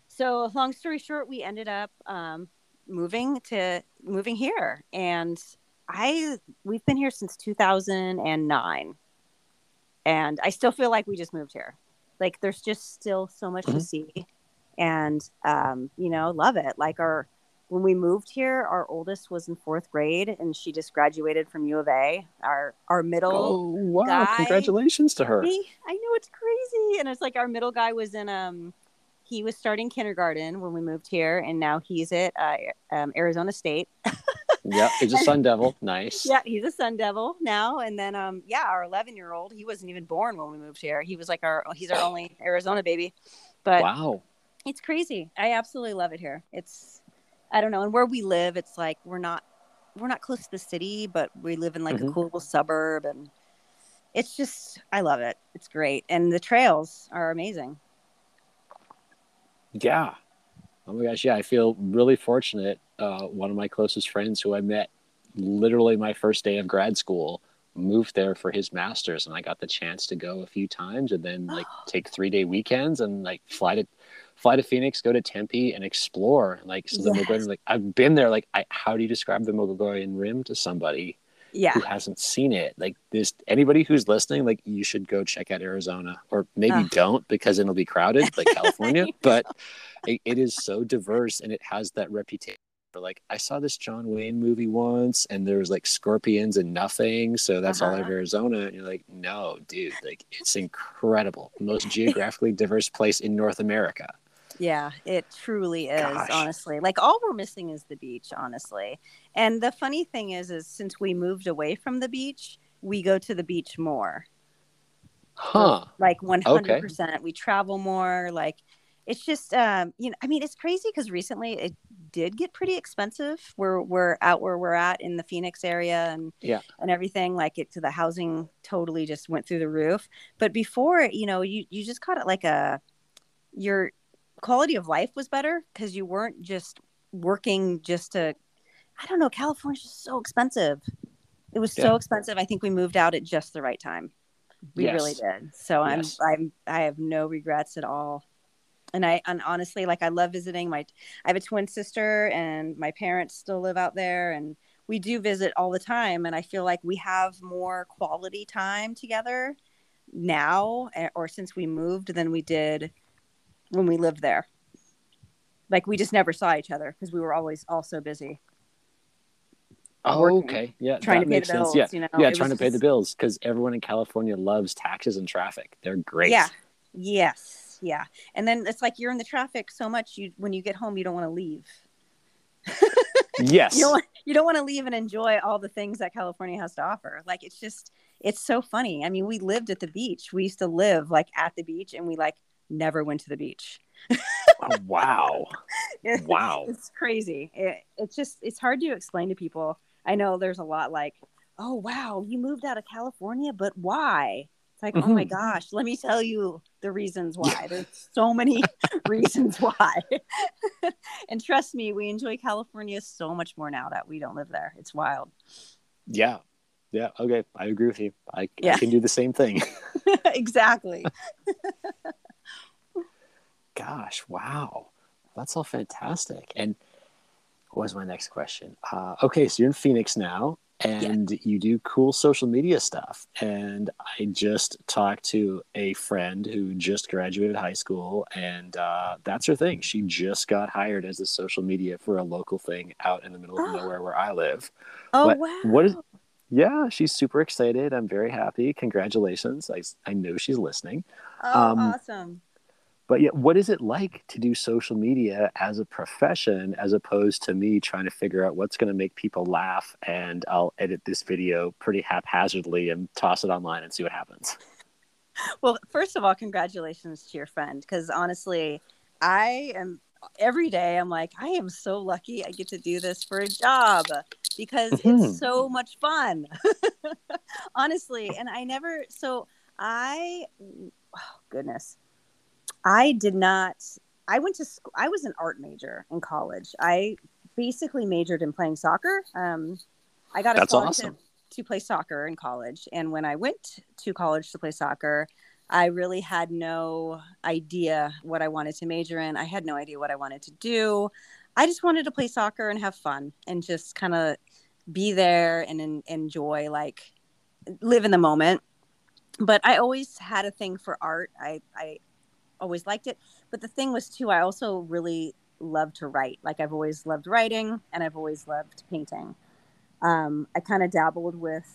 So long story short, we ended up um, moving to moving here, and I we've been here since 2009, and I still feel like we just moved here. Like there's just still so much to Mhm. see, and um, you know, love it. Like our when we moved here, our oldest was in fourth grade, and she just graduated from U of A. Our our middle Oh wow! guy- Congratulations to her. I know it's crazy, and it's like our middle guy was in um, he was starting kindergarten when we moved here, and now he's at uh, um, Arizona State. Yep, he's a Sun Devil. Nice. Yeah, he's a Sun Devil now, and then um, yeah, our 11 year old, he wasn't even born when we moved here. He was like our he's our only Arizona baby, but Wow. It's crazy. I absolutely love it here. It's I don't know, and where we live, it's like we're not we're not close to the city, but we live in like Mhm. a cool little suburb, and it's just I love it. It's great, and the trails are amazing. Yeah. Oh my gosh, yeah, I feel really fortunate. Uh, one of my closest friends who I met literally my first day of grad school moved there for his masters and I got the chance to go a few times and then like take 3-day weekends and like fly to fly to Phoenix, go to Tempe and explore like so yes. the like I've been there like I, how do you describe the Mogollon Rim to somebody yeah. who hasn't seen it. Like this, anybody who's listening, like you should go check out Arizona, or maybe don't because it'll be crowded, like California. but it, it is so diverse, and it has that reputation. For like, I saw this John Wayne movie once, and there was like scorpions and nothing, so that's uh-huh. all of Arizona. And you're like, no, dude, like it's incredible, most geographically diverse place in North America. Yeah, it truly is, Gosh. honestly. Like all we're missing is the beach, honestly. And the funny thing is is since we moved away from the beach, we go to the beach more. Huh. So, like 100%. Okay. We travel more like it's just um you know I mean it's crazy cuz recently it did get pretty expensive. We're we're out where we're at in the Phoenix area and yeah and everything like it to the housing totally just went through the roof. But before, you know, you you just caught it like a your quality of life was better because you weren't just working just to I don't know, California's just so expensive. It was yeah. so expensive. I think we moved out at just the right time. We yes. really did. So yes. I'm I'm I have no regrets at all. And I and honestly like I love visiting my I have a twin sister and my parents still live out there and we do visit all the time and I feel like we have more quality time together now eh, or since we moved than we did when we lived there. Like we just never saw each other because we were always all so busy. Oh, working, okay. Yeah, trying to pay the bills. Yeah, you know? yeah, trying to pay the bills because everyone in California loves taxes and traffic. They're great. Yeah. Yes. Yeah. And then it's like you're in the traffic so much you when you get home you don't want to leave. yes. You don't, want, you don't want to leave and enjoy all the things that California has to offer. Like it's just it's so funny. I mean, we lived at the beach. We used to live like at the beach and we like never went to the beach. oh, wow. wow. It's crazy. It, it's just, it's hard to explain to people. I know there's a lot like, oh, wow, you moved out of California, but why? It's like, mm-hmm. oh my mm-hmm. gosh, let me tell you the reasons why. There's so many reasons why. and trust me, we enjoy California so much more now that we don't live there. It's wild. Yeah. Yeah. Okay. I agree with you. I, yeah. I can do the same thing. exactly gosh, wow, that's all fantastic. And what was my next question? Uh, okay, so you're in Phoenix now, and yeah. you do cool social media stuff. And I just talked to a friend who just graduated high school, and uh, that's her thing. She just got hired as a social media for a local thing out in the middle of oh. nowhere where I live. Oh wow! What is? Yeah, she's super excited. I'm very happy. Congratulations! I I know she's listening. Oh, um, awesome! But yet what is it like to do social media as a profession as opposed to me trying to figure out what's going to make people laugh and i'll edit this video pretty haphazardly and toss it online and see what happens? Well first of all congratulations to your friend because honestly i am every day i'm like i am so lucky i get to do this for a job because mm-hmm. it's so much fun. Honestly and i never so i oh, goodness I did not. I went to school. I was an art major in college. I basically majored in playing soccer. Um, I got a That's awesome. to play soccer in college, and when I went to college to play soccer, I really had no idea what I wanted to major in. I had no idea what I wanted to do. I just wanted to play soccer and have fun and just kind of be there and en- enjoy, like, live in the moment. But I always had a thing for art. I, I always liked it. But the thing was too, I also really love to write. Like I've always loved writing and I've always loved painting. Um, I kind of dabbled with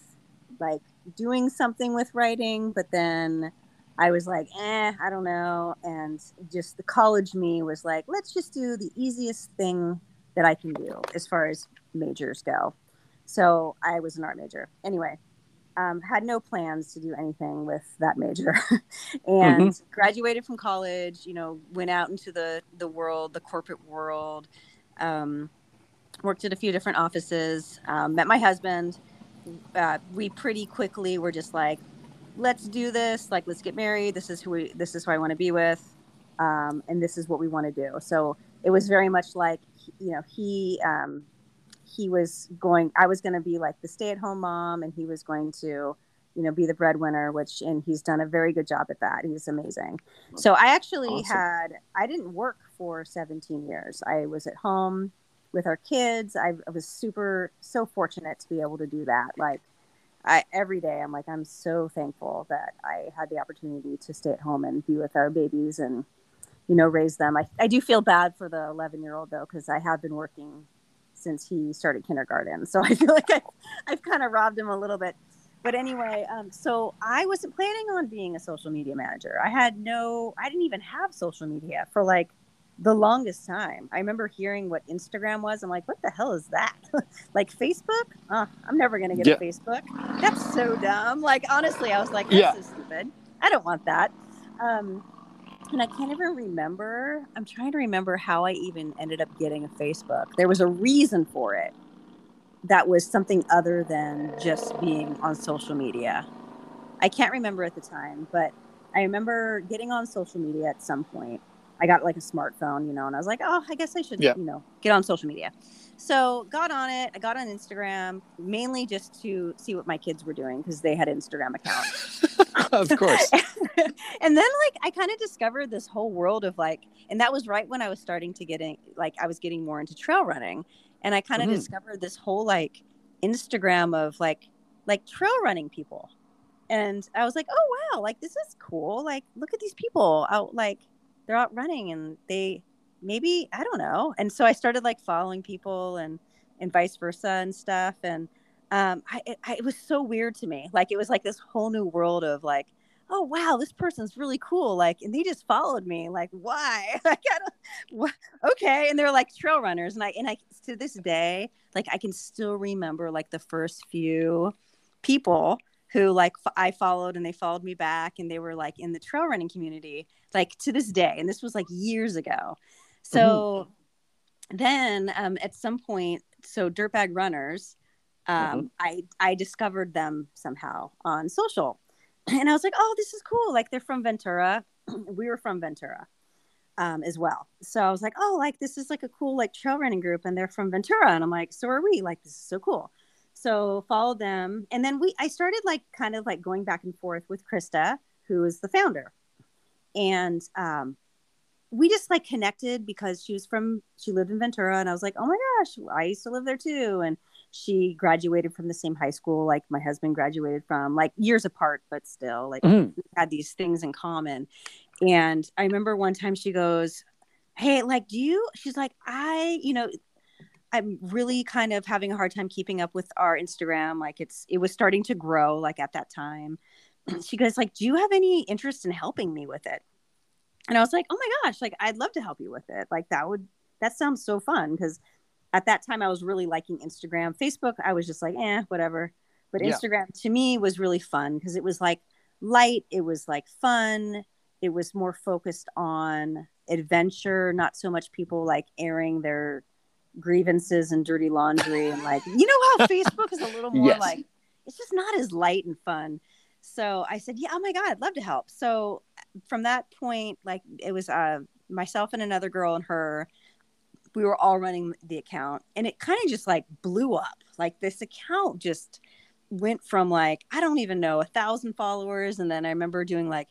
like doing something with writing, but then I was like, eh, I don't know. And just the college me was like, let's just do the easiest thing that I can do as far as majors go. So I was an art major. Anyway, um, had no plans to do anything with that major and mm-hmm. graduated from college you know went out into the the world the corporate world um, worked at a few different offices um, met my husband uh, we pretty quickly were just like let's do this. Like, let's get married. This is who we. This is who I want to be with, um, and this is what we want to do. So it was very much like, you know, he um, he was going. I was going to be like the stay-at-home mom, and he was going to, you know, be the breadwinner. Which, and he's done a very good job at that. He's amazing. So I actually Awesome. had. I didn't work for 17 years. I was at home with our kids. I, I was super so fortunate to be able to do that. Like I every day I'm like I'm so thankful that I had the opportunity to stay at home and be with our babies and you know raise them. I, I do feel bad for the 11 year old though because I have been working since he started kindergarten, so I feel like I, I've kind of robbed him a little bit. But anyway, um, so I wasn't planning on being a social media manager. I had no, I didn't even have social media for like the longest time. I remember hearing what Instagram was. I'm like, what the hell is that? like Facebook? Uh, I'm never gonna get Yeah. a Facebook. That's so dumb. Like honestly, I was like, that's Yeah. so stupid. I don't want that. Um, and I can't even remember. I'm trying to remember how I even ended up getting a Facebook. There was a reason for it. That was something other than just being on social media. I can't remember at the time, but I remember getting on social media at some point. I got like a smartphone, you know, and I was like, oh, I guess I should, Yeah. you know, get on social media. So got on it. I got on Instagram mainly just to see what my kids were doing because they had Instagram accounts. of course. and then like I kind of discovered this whole world of like, and that was right when I was starting to get in, like I was getting more into trail running, and I kind of Mhm. discovered this whole like Instagram of like like trail running people, and I was like, oh wow, like this is cool. Like look at these people out like they're out running and they maybe I don't know. And so I started like following people and and vice versa and stuff and um, I, it, I, it was so weird to me. Like it was like this whole new world of like, oh wow, this person's really cool. Like, and they just followed me. Like, why? like, I don't, what? okay. And they're like trail runners, and I and I to this day, like I can still remember like the first few people who like f- I followed and they followed me back, and they were like in the trail running community, like to this day. And this was like years ago. So then um, at some point, so Dirtbag Runners um, I I discovered them somehow on social, and I was like, oh, this is cool. Like they're from Ventura. we were from Ventura um, as well. So I was like, oh, like this is like a cool like trail running group, and they're from Ventura, and I'm like, so are we? Like this is so cool. So follow them, and then we I started like kind of like going back and forth with Krista, who is the founder, and um, we just like connected because she was from she lived in Ventura, and I was like, oh my gosh, I used to live there too, and she graduated from the same high school like my husband graduated from like years apart but still like Mhm. we had these things in common. And i remember one time she goes hey like do you she's like i you know i'm really kind of having a hard time keeping up with our instagram like it's it was starting to grow like at that time. She goes like do you have any interest in helping me with it and i was like oh my gosh like i'd love to help you with it like that would that sounds so fun because at that time I was really liking Instagram. Facebook, I was just like, eh, whatever. But Yeah. Instagram to me was really fun because it was like light, it was like fun, it was more focused on adventure, not so much people like airing their grievances and dirty laundry and like you know how Facebook is a little more Yes. like it's just not as light and fun. So I said, yeah, oh my god, I'd love to help. So from that point, like it was uh myself and another girl and her we were all running the account and it kind of just like blew up. Like this account just went from like i don't even know a thousand followers and then i remember doing like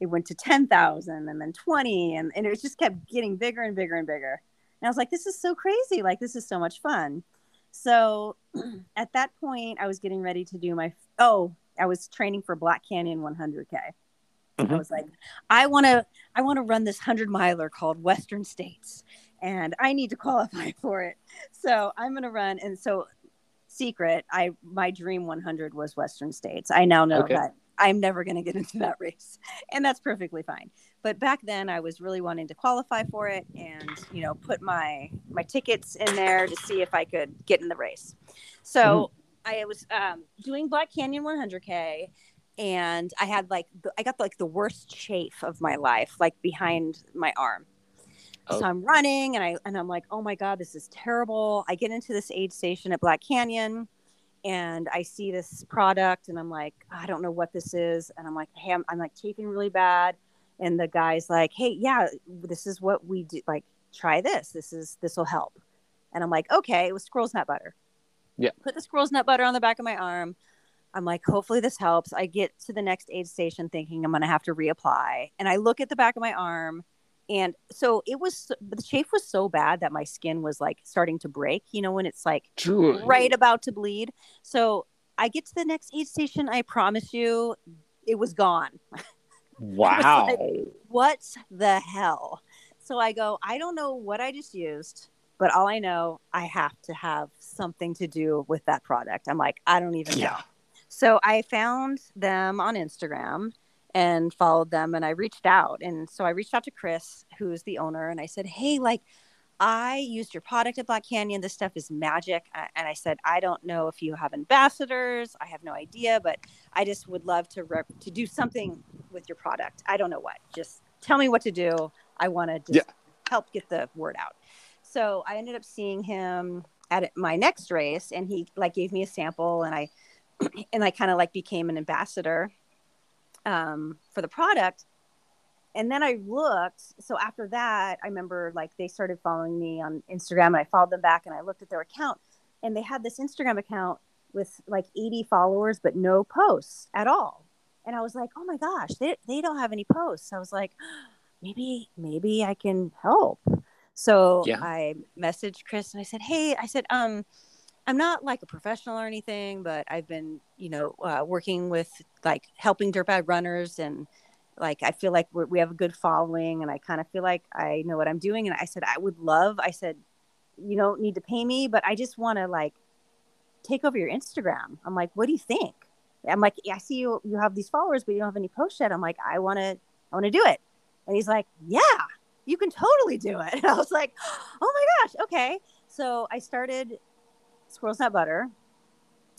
it went to 10,000 and then 20 and, and it just kept getting bigger and bigger and bigger. And i was like this is so crazy. Like this is so much fun. So at that point i was getting ready to do my oh i was training for black canyon 100k I Mhm. was like, I want to, I want to run this hundred miler called Western States, and I need to qualify for it. So I'm going to run. And so, secret, I my dream 100 was Western States. I now know Okay. that I'm never going to get into that race, and that's perfectly fine. But back then, I was really wanting to qualify for it, and you know, put my my tickets in there to see if I could get in the race. So. I was um, doing Black Canyon 100K, and I had like the, I got like the worst chafe of my life, like behind my arm. Oh. So I'm running, and I and I'm like, oh my god, this is terrible. I get into this aid station at Black Canyon, and I see this product and I'm like, I don't know what this is. And I'm like, hey, I'm, I'm like chafing really bad. And the guy's like, hey, yeah, this is what we do. Like, try this. This is, this will help. And I'm like, okay, it was squirrel's nut butter. Yeah. Put the squirrel's nut butter on the back of my arm. I'm like, hopefully this helps. I get to the next aid station thinking I'm going to have to reapply. And I look at the back of my arm and so it was the chafe was so bad that my skin was like starting to break you know when it's like True. right about to bleed so i get to the next aid station i promise you it was gone Wow. like- what the hell so i go i don't know what i just used but all i know i have to have something to do with that product i'm like i don't even know yeah. So I found them on Instagram and followed them and I reached out. And so I reached out to Chris, who's the owner, and I said, Hey, like, I used your product at Black Canyon. This stuff is magic. And I said, I don't know if you have ambassadors. I have no idea, but I just would love to rep- to do something with your product. I don't know what. Just tell me what to do. I want to just Yeah. help get the word out. So I ended up seeing him at my next race, and he like gave me a sample, and I and I kind of like became an ambassador um, for the product. And then I looked. So after that, I remember like they started following me on Instagram, and I followed them back, and I looked at their account, and they had this Instagram account with like 80 followers, but no posts at all. And I was like, oh my gosh, they they don't have any posts. I was like, maybe maybe I can help. So Yeah. I messaged Chris and I said, hey, I said, um, I'm not like a professional or anything, but I've been, you know, uh, working with like helping dirtbag runners and like I feel like we have a good following and I kind of feel like I know what I'm doing. And I said, I would love, I said, you don't need to pay me, but I just want to like take over your Instagram. I'm like, what do you think? I'm like, yeah, I see you, you have these followers, but you don't have any posts yet. I'm like, I want to, I want to do it. And he's like, yeah, you can totally do it. And I was like, oh my gosh. Okay. So I started Squirrel's Nut Butter.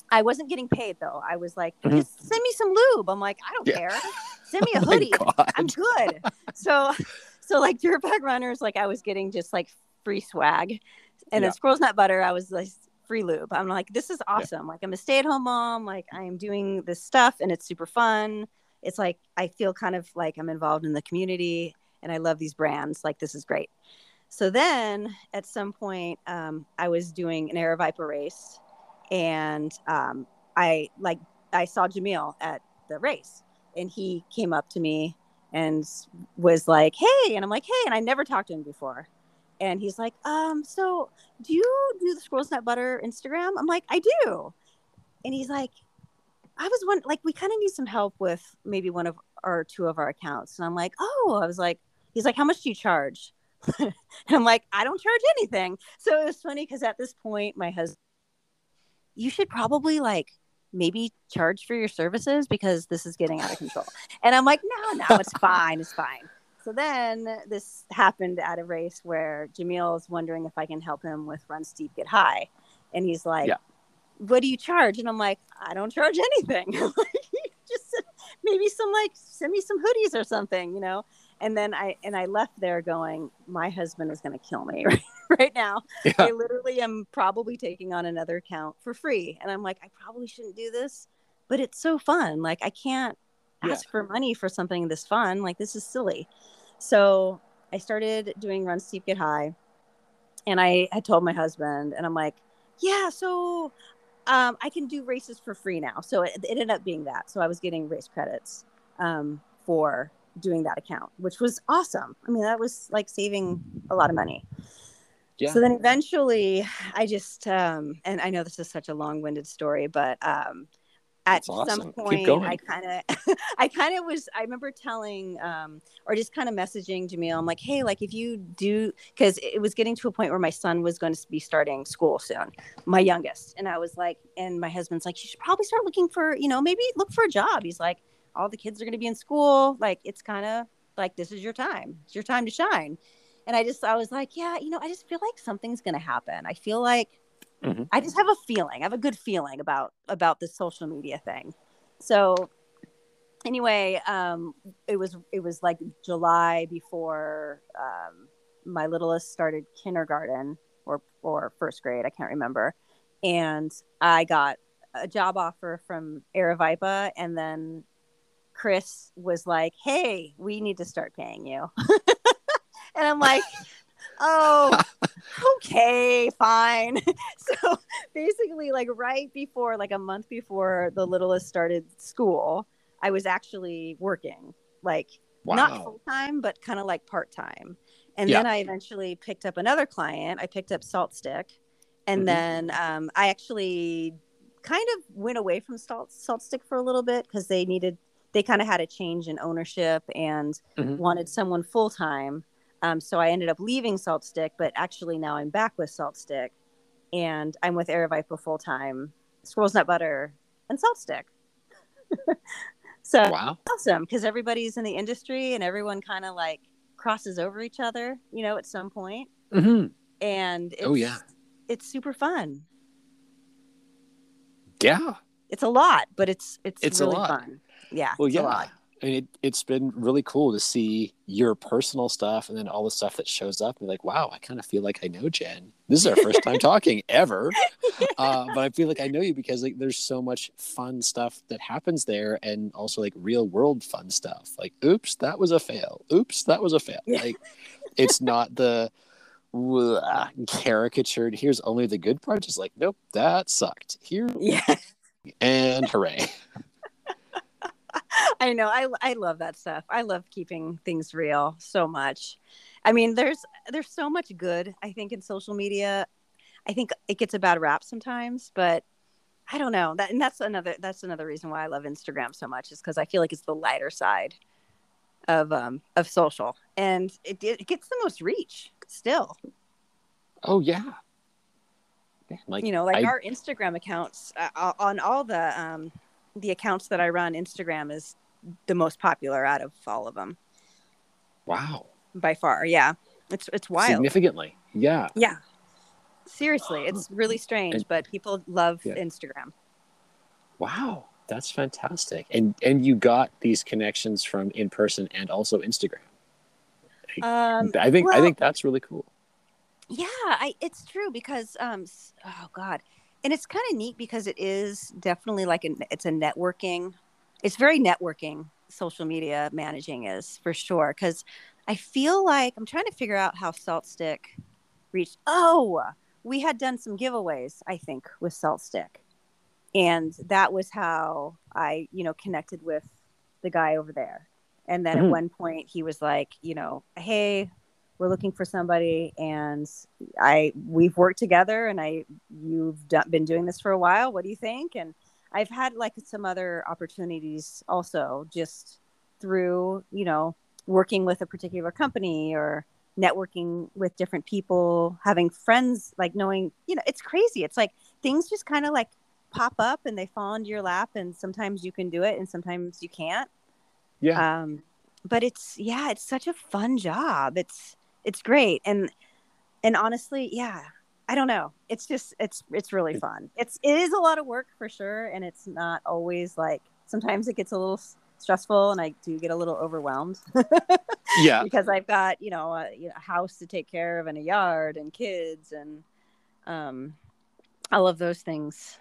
I wasn't getting paid though. I was like, Mhm. just send me some lube. I'm like, I don't Yeah. care. Send me a Oh hoodie. I'm good. So, so like dirtbag runners, like I was getting just like free swag, and Yeah. then Squirrel's Nut Butter, I was like free lube. I'm like, this is awesome. Like I'm a stay at home mom. Like I am doing this stuff, and it's super fun. It's like I feel kind of like I'm involved in the community, and I love these brands. Like this is great. So then at some point, um, I was doing an Aravaipa race, and um, I like I saw Jamil at the race, and he came up to me and was like, "Hey," and I'm like, "Hey," and I never talked to him before, and he's like, "Um, so do you do the Squirrel's Nut Butter Instagram?" I'm like, "I do," and he's like, "I was one like we kind of need some help with maybe one of or two of our accounts," and I'm like, "Oh," I was like, "He's like, how much do you charge?" And I'm like, "I don't charge anything." So it was funny because at this point, my husband, you should probably like maybe charge for your services because this is getting out of control. And I'm like, no, no, it's fine, it's fine. So then this happened at a race where Jamil is wondering if I can help him with Run Steep Get High. And he's like, Yeah. What do you charge? And I'm like, I don't charge anything. Just maybe some like send me some hoodies or something, you know? And then I and I left there going, My husband is gonna kill me right, right now. Yeah. I literally am probably taking on another account for free. And I'm like, I probably shouldn't do this, but it's so fun. Like I can't Yeah. ask for money for something this fun. Like this is silly. So I started doing Run Steep Get High. And I had told my husband, and I'm like, yeah, so um, I can do races for free now. So it, it ended up being that. So I was getting race credits um, for doing that account, which was awesome. I mean, that was like saving a lot of money. Yeah. So then eventually I just, um, and I know this is such a long winded story, but um, at awesome. some point. I kind of, I kind of was, I remember telling, um, or just kind of messaging Jamil, I'm like, hey, like if you do, because it was getting to a point where my son was going to be starting school soon, my youngest. And I was like, and my husband's like, you should probably start looking for, you know, maybe look for a job. He's like, all the kids are going to be in school. Like, it's kind of like, this is your time. It's your time to shine. And I just, I was like, yeah, you know, I just feel like something's going to happen. I feel like, Mhm. I just have a feeling. I have a good feeling about about this social media thing. So anyway, um, it was it was like July before um, my littlest started kindergarten or or first grade. I can't remember. And I got a job offer from Aravaipa, and then Chris was like, "Hey, we need to start paying you," and I'm like. oh okay fine so basically like right before like a month before the littlest started school i was actually working like Wow. not full time but kind of like part time and Yeah. then i eventually picked up another client i picked up SaltStick and Mhm. then um, i actually kind of went away from salt SaltStick for a little bit because they needed they kind of had a change in ownership and Mhm. wanted someone full time um, so i ended up leaving SaltStick but actually now i'm back with SaltStick and i'm with Aravaipa full time squirrel's nut butter and SaltStick so Wow. awesome because everybody's in the industry and everyone kind of like crosses over each other, you know, at some point. hmm And it's, Oh, yeah. it's super fun. Yeah. It's a lot, but it's it's, It's really fun. Yeah, Well, yeah. a lot. I mean, it, it's been really cool to see your personal stuff and then all the stuff that shows up. And like, wow, I kind of feel like I know Jen. This is our first time talking ever. Uh, but I feel like I know you because like there's so much fun stuff that happens there and also like real world fun stuff. Like, oops, that was a fail. Oops, that was a fail. Like, it's not the uh, caricatured, here's only the good part. Just like, nope, that sucked. Here Yeah, and hooray. I know. I I love that stuff. I love keeping things real so much. I mean, there's there's so much good. I think in social media, I think it gets a bad rap sometimes, but I don't know. That and that's another that's another reason why I love Instagram so much is because I feel like it's the lighter side of um of social, and it it gets the most reach still. Oh, yeah. Like, you know like I- our instagram accounts uh, on all the um the accounts that i run instagram is the most popular out of all of them wow. by far yeah it's it's wild Significantly. Yeah. yeah seriously it's really strange And- but people love Yeah. instagram Wow. That's fantastic. And and you got these connections from in person and also Instagram. um I think I think that's really cool. yeah i it's true because um oh god and it's kind of neat because it is definitely like an it's a networking it's very networking social media managing is for sure. Because i feel like i'm trying to figure out how SaltStick reached oh we had done some giveaways i think with SaltStick. And that was how i you know connected with the guy over there. And then Mhm. at one point he was like you know hey we're looking for somebody and i we've worked together and i you've done, been doing this for a while. What do you think? And i've had like some other opportunities also just through you know working with a particular company or networking with different people having friends like knowing you know it's crazy. It's like things just kind of like pop up and they fall into your lap and sometimes you can do it and sometimes you can't. Yeah. um but it's yeah it's such a fun job. It's it's great. And and honestly yeah i don't know. It's just it's it's really fun. It's it is a lot of work for sure. And it's not always like sometimes it gets a little stressful and i do get a little overwhelmed. Yeah. because i've got you know, a, you know a house to take care of and a yard and kids and um all of those things.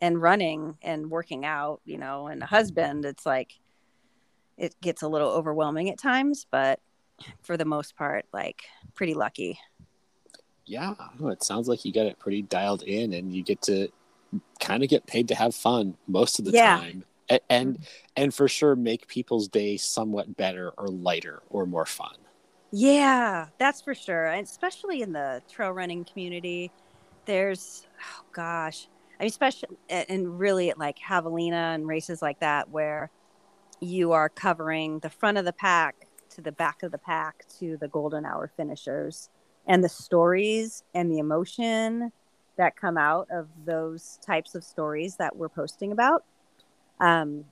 And running and working out you know and a husband it's like it gets a little overwhelming at times but for the most part like pretty lucky Yeah. It sounds like you got it pretty dialed in and you get to kind of get paid to have fun most of the Yeah. time. A- And mm-hmm. and for sure make people's day somewhat better or lighter or more fun. Yeah, that's for sure. And especially in the trail running community, there's, oh gosh, I mean, especially and really at like Javelina and races like that, where you are covering the front of the pack to the back of the pack to the golden hour finishers and the stories and the emotion that come out of those types of stories that we're posting about. Um,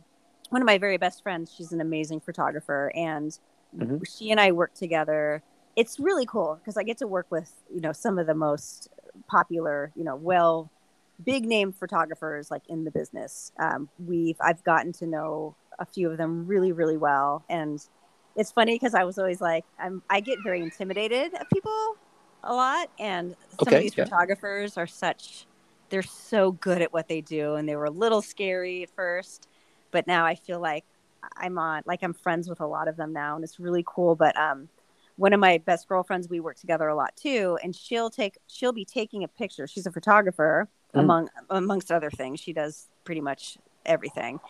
one of my very best friends, she's an amazing photographer, and Mhm. she and I work together. It's really cool because I get to work with you know some of the most popular, you know, well, big name photographers like in the business. Um, we've I've gotten to know a few of them really, really well, and it's funny because I was always like, I'm I get very intimidated at people a lot, and some Okay, of these yeah. photographers are such they're so good at what they do and they were a little scary at first but now i feel like i'm on like i'm friends with a lot of them now and it's really cool but um one of my best girlfriends we work together a lot too and she'll take she'll be taking a picture she's a photographer mm. among amongst other things she does pretty much everything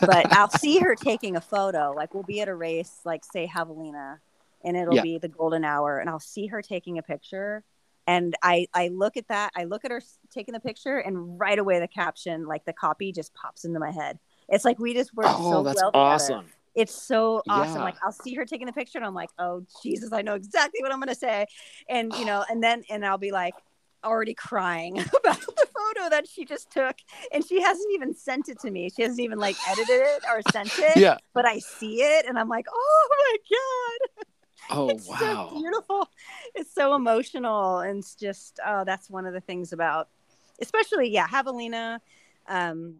but i'll see her taking a photo like we'll be at a race like say javelina and it'll yeah. be the golden hour and i'll see her taking a picture and I I look at that, I look at her taking the picture, and right away the caption, like the copy, just pops into my head. It's like we just work oh, so that's well awesome. Together. It's so awesome. Yeah. Like I'll see her taking the picture, and I'm like, oh Jesus, I know exactly what I'm gonna say, and you know, and then and I'll be like already crying about the photo that she just took and she hasn't even sent it to me she hasn't even like edited it or sent it yeah but i see it and i'm like oh my god Oh wow. it's wow. So beautiful. It's so emotional. And it's just oh, that's one of the things about especially, yeah, Javelina. Um,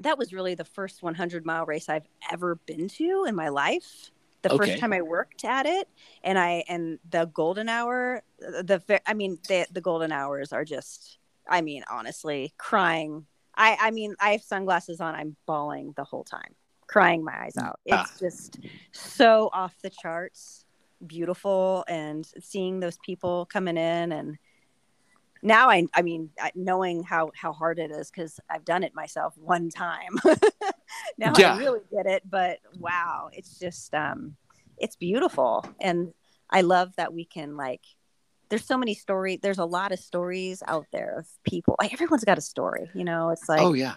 that was really the first 100 mile race I've ever been to in my life. The okay. first time I worked at it, and I and the golden hour, the I mean the the golden hours are just, I mean honestly, crying. I I mean I have sunglasses on. I'm bawling the whole time, crying my eyes out. It's ah. just so off the charts beautiful and seeing those people coming in and now I, I mean, knowing how, how hard it is because I've done it myself one time. now yeah. I really get it, but wow, it's just, um, it's beautiful. And I love that we can like, there's so many stories. There's a lot of stories out there of people. Like everyone's got a story, you know, it's like, oh yeah,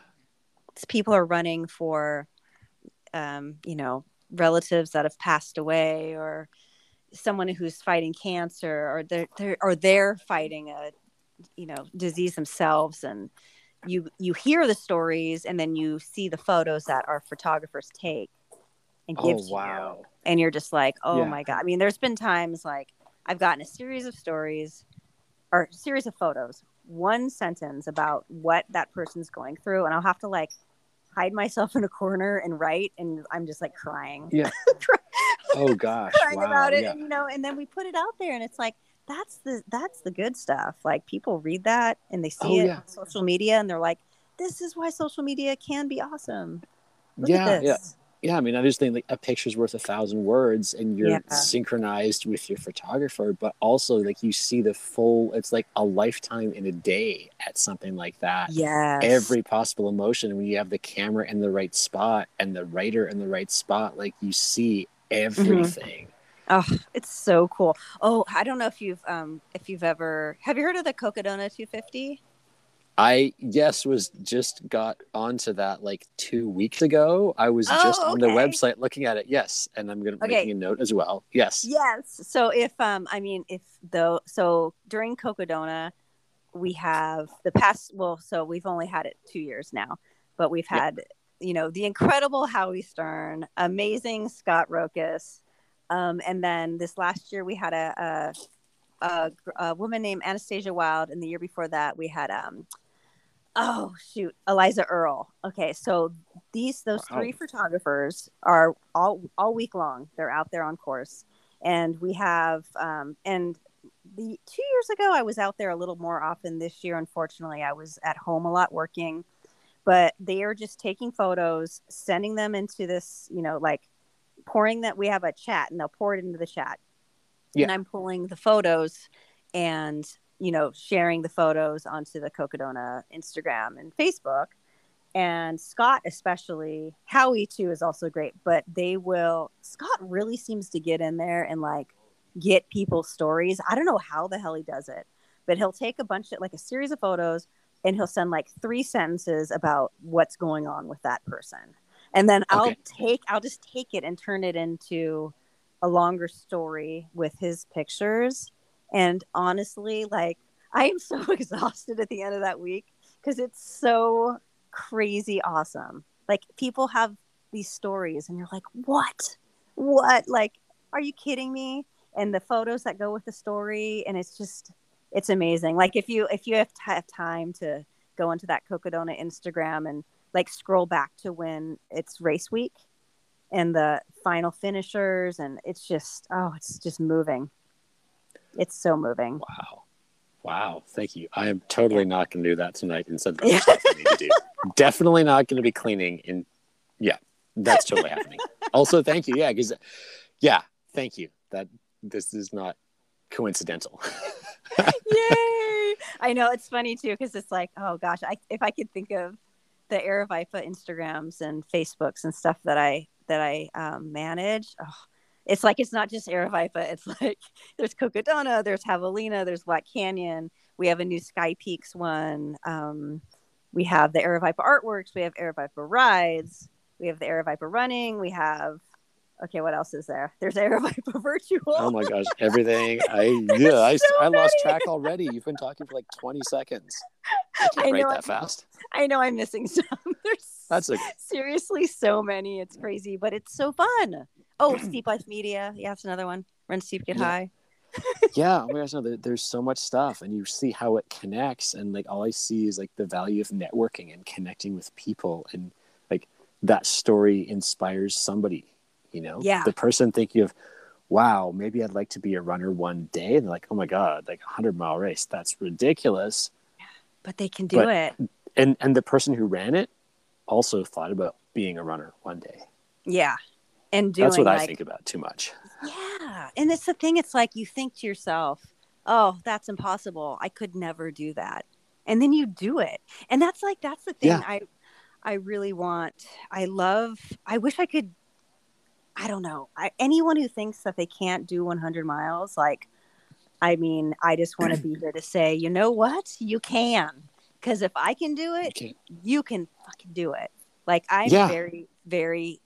it's people are running for, um, you know, relatives that have passed away or, someone who's fighting cancer or they're, they're or they're fighting a you know disease themselves and you you hear the stories and then you see the photos that our photographers take and oh, give oh, wow. you and you're just like oh yeah. my god i mean there's been times like i've gotten a series of stories or series of photos one sentence about what that person's going through and i'll have to like hide myself in a corner and write and i'm just like crying yeah oh gosh crying wow, about it yeah. and, you know and then we put it out there and it's like that's the that's the good stuff like people read that and they see oh, it yeah. on social media and they're like this is why social media can be awesome Look yeah yeah yeah i mean i just think like a picture's worth a thousand words and you're yeah. synchronized with your photographer but also like you see the full it's like a lifetime in a day at something like that yeah every possible emotion when you have the camera in the right spot and the writer in the right spot like you see Mm-hmm. everything. Mm-hmm. Oh, it's so cool. Oh, I don't know if you've um if you've ever have you heard of the Cocodona 250? I yes was just got onto that like two weeks ago. I was oh, just on the website looking at it. Yes, and I'm gonna okay. making a note as well. Yes. Yes. So if um I mean if though so during Cocodona we have the past well so we've only had it two years now, but we've had yep you know, the incredible Howie Stern, amazing Scott Rokis. Um, and then this last year we had a, a, a, a, woman named Anastasia Wild. And the year before that we had, um, oh shoot, Eliza Earle. Okay. So these, those wow. three photographers are all, all week long. They're out there on course. And we have, um, and the two years ago, I was out there a little more often this year. Unfortunately, I was at home a lot working but they are just taking photos, sending them into this, you know, like pouring that we have a chat and they'll pour it into the chat. Yeah. And I'm pulling the photos and, you know, sharing the photos onto the Cocodona Instagram and Facebook. And Scott, especially, Howie too is also great, but they will, Scott really seems to get in there and like get people's stories. I don't know how the hell he does it, but he'll take a bunch of like a series of photos, and he'll send like three sentences about what's going on with that person and then i'll okay. take i'll just take it and turn it into a longer story with his pictures. And honestly like i am so exhausted at the end of that week because it's so crazy awesome. Like people have these stories and you're like what? What? Like are you kidding me? And the photos that go with the story and it's just it's amazing. Like if you if you have, t- have time to go into that Cocodona Instagram and like scroll back to when it's race week and the final finishers and it's just oh it's just moving. It's so moving. Wow. Wow, thank you. I am totally not going to do that tonight instead of other stuff I need to do. Definitely not going to be cleaning. In yeah, that's totally happening. Also, thank you. Yeah, because yeah, thank you. That this is not coincidental. Yay! I know it's funny too because it's like, oh gosh, I, if I could think of the Aravaipa Instagrams and Facebooks and stuff that I that I um, manage, oh, it's like it's not just Aravaipa. It's like there's Cocodona, there's Javelina, there's Black Canyon. We have a new Sky Peaks one. Um, we have the Aravaipa artworks. We have Aravaipa rides. We have the Aravaipa running. We have okay, what else is there? There's Aravaipa virtual. Oh my gosh, everything! I yeah, I, so I lost many. track already. You've been talking for like twenty seconds. I can't I write know, that fast. I know I'm missing some. There's That's a seriously so many. It's crazy, but it's so fun. Oh, Steep Life Media. Yeah, that's another one. Run Steep, Get Yeah. High. yeah oh my gosh no there, there's so much stuff and you see how it connects and like all i see is like the value of networking and connecting with people and like that story inspires somebody you know Yeah. the person thinking of wow maybe i'd like to be a runner one day and they're like oh my god like a 100 mile race that's ridiculous But they can do But- it. and and the person who ran it also thought about being a runner one day Yeah. And doing that's what like, i think about too much Yeah. And it's the thing, it's like you think to yourself, oh, that's impossible. I could never do that. And then you do it. And that's like that's the thing Yeah. I I really want. I love I wish I could I don't know. I, anyone who thinks that they can't do 100 miles like I mean, I just want to be here to say, you know what? You can. Cuz if I can do it, okay you can fucking do it. Like I'm Yeah. very, very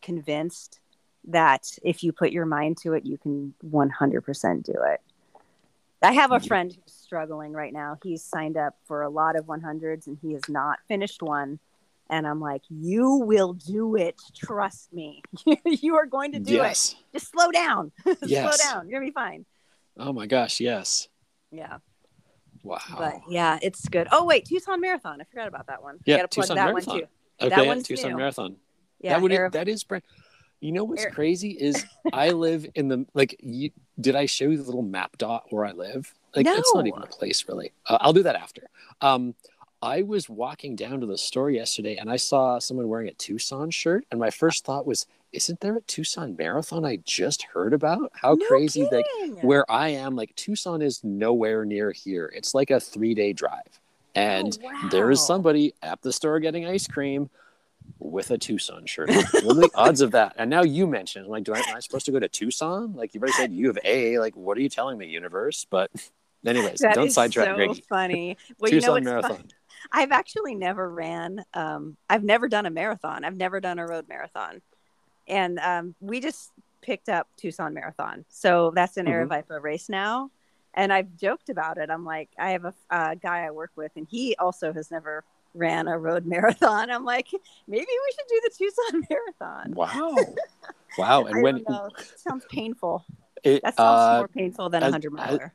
convinced that if you put your mind to it, you can 100% do it. I have a Mhm. friend who's struggling right now. He's signed up for a lot of 100s and he has not finished one. And I'm like, you will do it. Trust me. you are going to do yes it. Just slow down. Yes. slow down. You're going to be fine. oh my gosh yes Yeah. wow But yeah, it's good. Oh, wait. Tucson Marathon. I forgot about that one. Yeah, got to plug Tucson that Marathon. one too. Okay, That yeah, Tucson new. Marathon. Yeah. that would Arif- that is brand. You know what's Arif- crazy is I live in the like. You, did I show you the little map dot where I live? Like it's not even a place really. Uh, I'll do that after. Um, I was walking down to the store yesterday and I saw someone wearing a Tucson shirt, and my uh first thought was, "Isn't there a Tucson Marathon I just heard about? How No crazy!" Like where I am, like Tucson is nowhere near here. It's like a three day drive, oh, and Oh, there is somebody at the store getting ice cream with a Tucson shirt. what are the odds of that? And now you mentioned, like, do I, am I supposed to go to Tucson? Like you've already said you have A. Like, what are you telling me, universe? But, anyways, That don't sidetrack, so Greggy. funny. Well, you know Tucson what's Marathon. fun? I've actually never ran. Um, I've never done a marathon. I've never done a road marathon, and um, we just picked up Tucson Marathon. So that's an Mhm. Aravaipa race now, and I've joked about it. I'm like, I have a uh, guy I work with, and he also has never ran a road marathon. I'm like, maybe we should do the Tucson Marathon. Wow, wow. And when don't know. It sounds painful. it, That sounds uh, more painful than a hundred miler.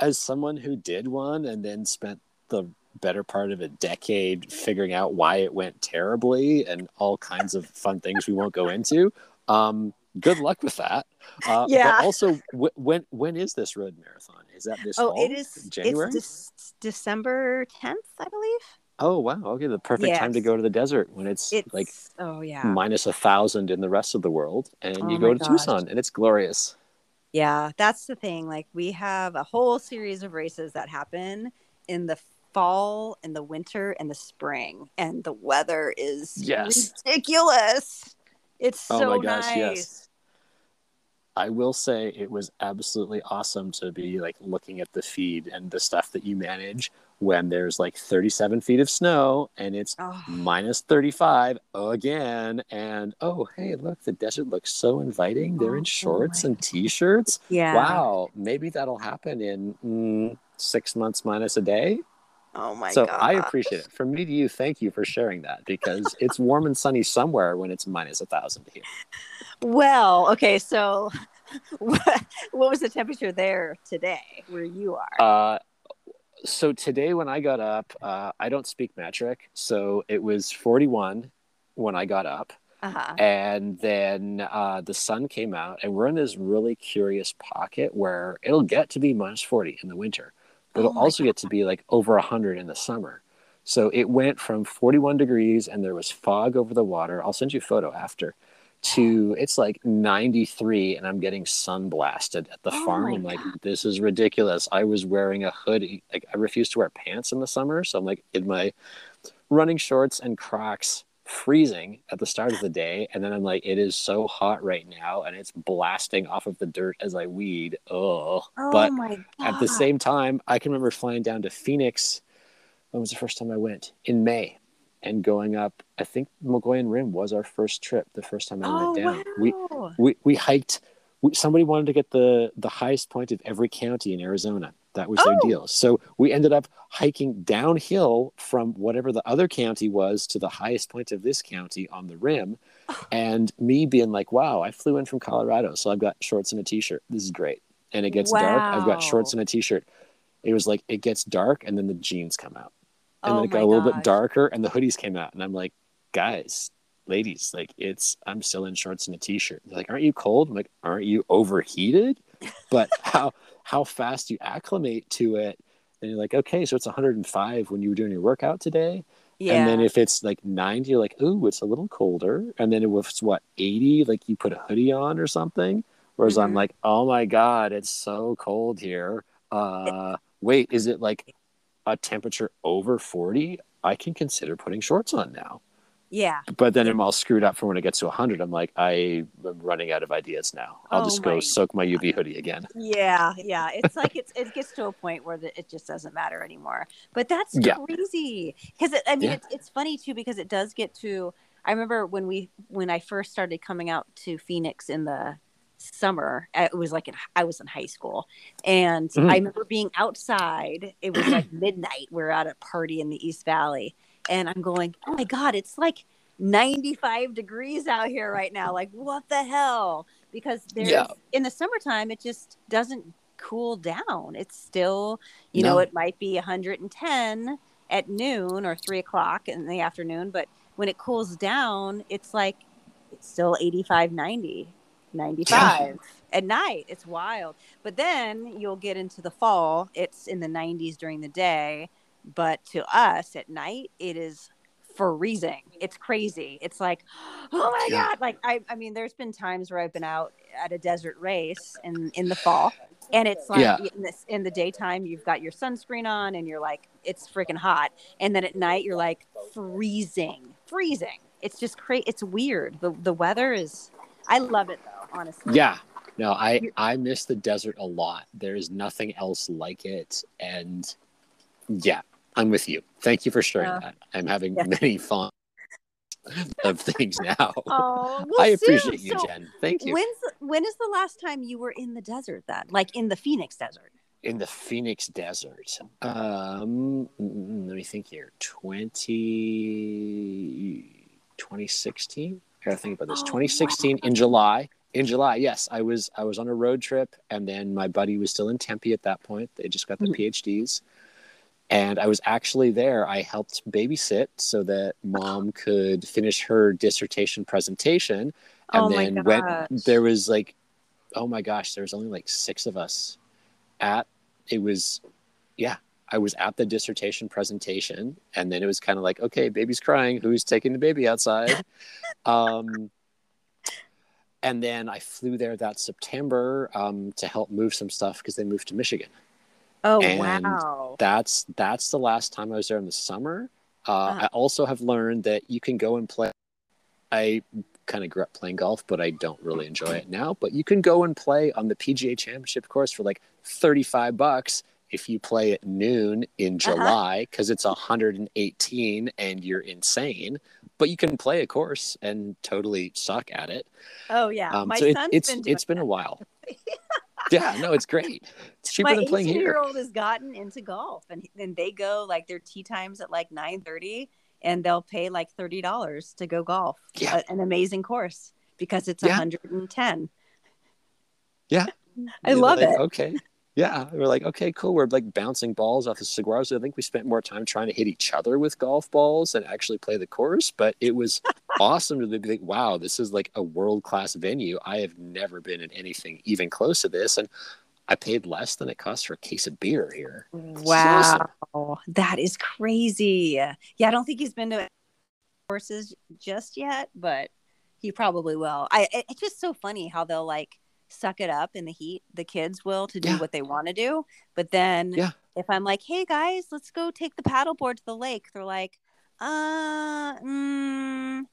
as someone who did one and then spent the better part of a decade figuring out why it went terribly and all kinds of fun things we won't go into um good luck with that uh, Yeah. but also w- when when is this road marathon is that this Oh, fall? it is. january It's Dec- December 10th, I believe. oh wow okay the perfect time to go to the desert when it's, It's like oh yeah, minus a thousand in the rest of the world and Oh you go to gosh. tucson and it's glorious yeah. That's the thing. Like we have a whole series of races that happen in the fall, and the winter, and the spring, and the weather is Yes. ridiculous. It's Oh so my gosh, nice. yes. I will say it was absolutely awesome to be like looking at the feed and the stuff that you manage when there's like 37 feet of snow and it's Oh, minus 35 again. And oh, hey, look, the desert looks so inviting. They're Oh, in oh shorts my and t shirts. yeah. Wow, maybe that'll happen in mm, six months minus a day. Oh my so god. I appreciate it. From me to you, thank you for sharing that because it's warm and sunny somewhere when it's minus a thousand here. Well, okay, so what, what was the temperature there today where you are? Uh, so today when I got up, uh, I don't speak metric, so it was 41 when I got up, Uh-huh. and then uh, the sun came out, and we're in this really curious pocket where it'll get to be minus 40 in the winter, Oh it'll my also get to be like over 100 in the summer. So it went from 41 degrees and there was fog over the water. I'll send you a photo after to it's like 93 and I'm getting sun blasted at the Oh farm. I'm like, God. this is ridiculous. I was wearing a hoodie. Like I refuse to wear pants in the summer. So I'm like in my running shorts and Crocs freezing at the start of the day. And then I'm like, it is so hot right now and it's blasting off of the dirt as I weed. Oh, Oh but at the same time, I can remember flying down to Phoenix. When was the first time I went? In May. And going up, I think Mogollon Rim was our first trip. The first time I Oh went down, we we we hiked. We, somebody wanted to get the the highest point of every county in Arizona. That was their Oh. deal. So we ended up hiking downhill from whatever the other county was to the highest point of this county on the rim. And me being like, wow, I flew in from Colorado. So I've got shorts and a t shirt. This is great. And it gets dark. I've got shorts and a t shirt. It was like, it gets dark and then the jeans come out. And Oh then it got a little bit darker and the hoodies came out. And I'm like, guys, ladies, like it's, I'm still in shorts and a t shirt. They're like, aren't you cold? I'm like, aren't you overheated? But how, how fast you acclimate to it. And you're like, okay, so it's 105 when you were doing your workout today. Yeah. And then if it's like 90, you're like, ooh, it's a little colder. And then if it's what, 80, like you put a hoodie on or something. Whereas I'm Mhm. like, oh my God, it's so cold here. Uh, wait, is it like a temperature over 40? I can consider putting shorts on now. Yeah. But then I'm all screwed up for when it gets to 100. I'm like, I'm running out of ideas now. I'll Oh just my go soak my UV hoodie again. Yeah, yeah. It's like it's it gets to a point where the, it just doesn't matter anymore. But that's Yeah. crazy because I mean Yeah. it's it's funny too because it does get to. I remember when we when I first started coming out to Phoenix in the summer. It was like in, I was in high school, and Mhm. I remember being outside. It was like midnight. We are at a party in the East Valley, and I'm going, "Oh my god, it's like 95 degrees out here right now. Like what the hell?" Because there's Yeah. in the summertime it just doesn't cool down. It's still, you know, it might be 110 at noon or three o'clock in the afternoon, but when it cools down, it's like it's still 85, 90, 95 at night. It's wild. But then you'll get into the fall, it's in the 90s during the day, but to us at night, it is freezing. It's crazy. It's like, oh my Yeah. god! Like I, I mean, there's been times where I've been out at a desert race in in the fall, and it's like Yeah. in this in the daytime you've got your sunscreen on and you're like it's freaking hot, and then at night you're like freezing, freezing. It's just crazy. It's weird. The the weather is. I love it though, honestly. Yeah. No, I I miss the desert a lot. There is nothing else like it, and yeah, I'm with you. Thank you for sharing Yeah. that. I'm having many fun of things now. Oh, well, I appreciate you, so Jen. Thank you. When's when is the last time you were in the desert then? Like in the Phoenix desert? In the Phoenix desert, um, let me think here. 20, 2016. I gotta think about this. Oh, 2016 in July. In July, yes, I was I was on a road trip, and then my buddy was still in Tempe at that point. They just got the Mhm. PhDs, and I was actually there. I helped babysit so that mom could finish her dissertation presentation, and oh my then when there was like, oh my gosh, there was only like six of us at. It was, yeah, I was at the dissertation presentation, and then it was kind of like, okay, baby's crying. Who's taking the baby outside? um, and then I flew there that September um, to help move some stuff because they moved to Michigan. Oh and wow. That's that's the last time I was there in the summer. Uh, Ah. I also have learned that you can go and play. I kind of grew up playing golf, but I don't really enjoy it now. But you can go and play on the PGA Championship course for like thirty-five bucks if you play at noon in Uh-huh. July because it's 118 and you're insane. But you can play a course and totally suck at it. Oh yeah. Um, my so it, son's it's been it's been a while. Yeah, no, it's great. It's cheaper my than playing here. 18 here. year old has gotten into golf and then they go like their tea times at like 9 30 and they'll pay like $30 to go golf Yeah. A- an amazing course because it's Yeah. 110 Yeah. I love like, it. Okay. Yeah. We're like, okay, cool. We're like bouncing balls off the cigars. I think we spent more time trying to hit each other with golf balls than actually play the course. But it was awesome to be like, wow, this is like a world class venue. I have never been in anything even close to this. And I paid less than it costs for a case of beer here. Wow, that is crazy. Yeah, I don't think he's been to courses just yet, but he probably will. I it's just so funny how they'll like suck it up in the heat. The kids will to do Yeah. what they want to do, but then Yeah. if I'm like, "Hey guys, let's go take the paddleboard to the lake," they're like, "Uh, mm,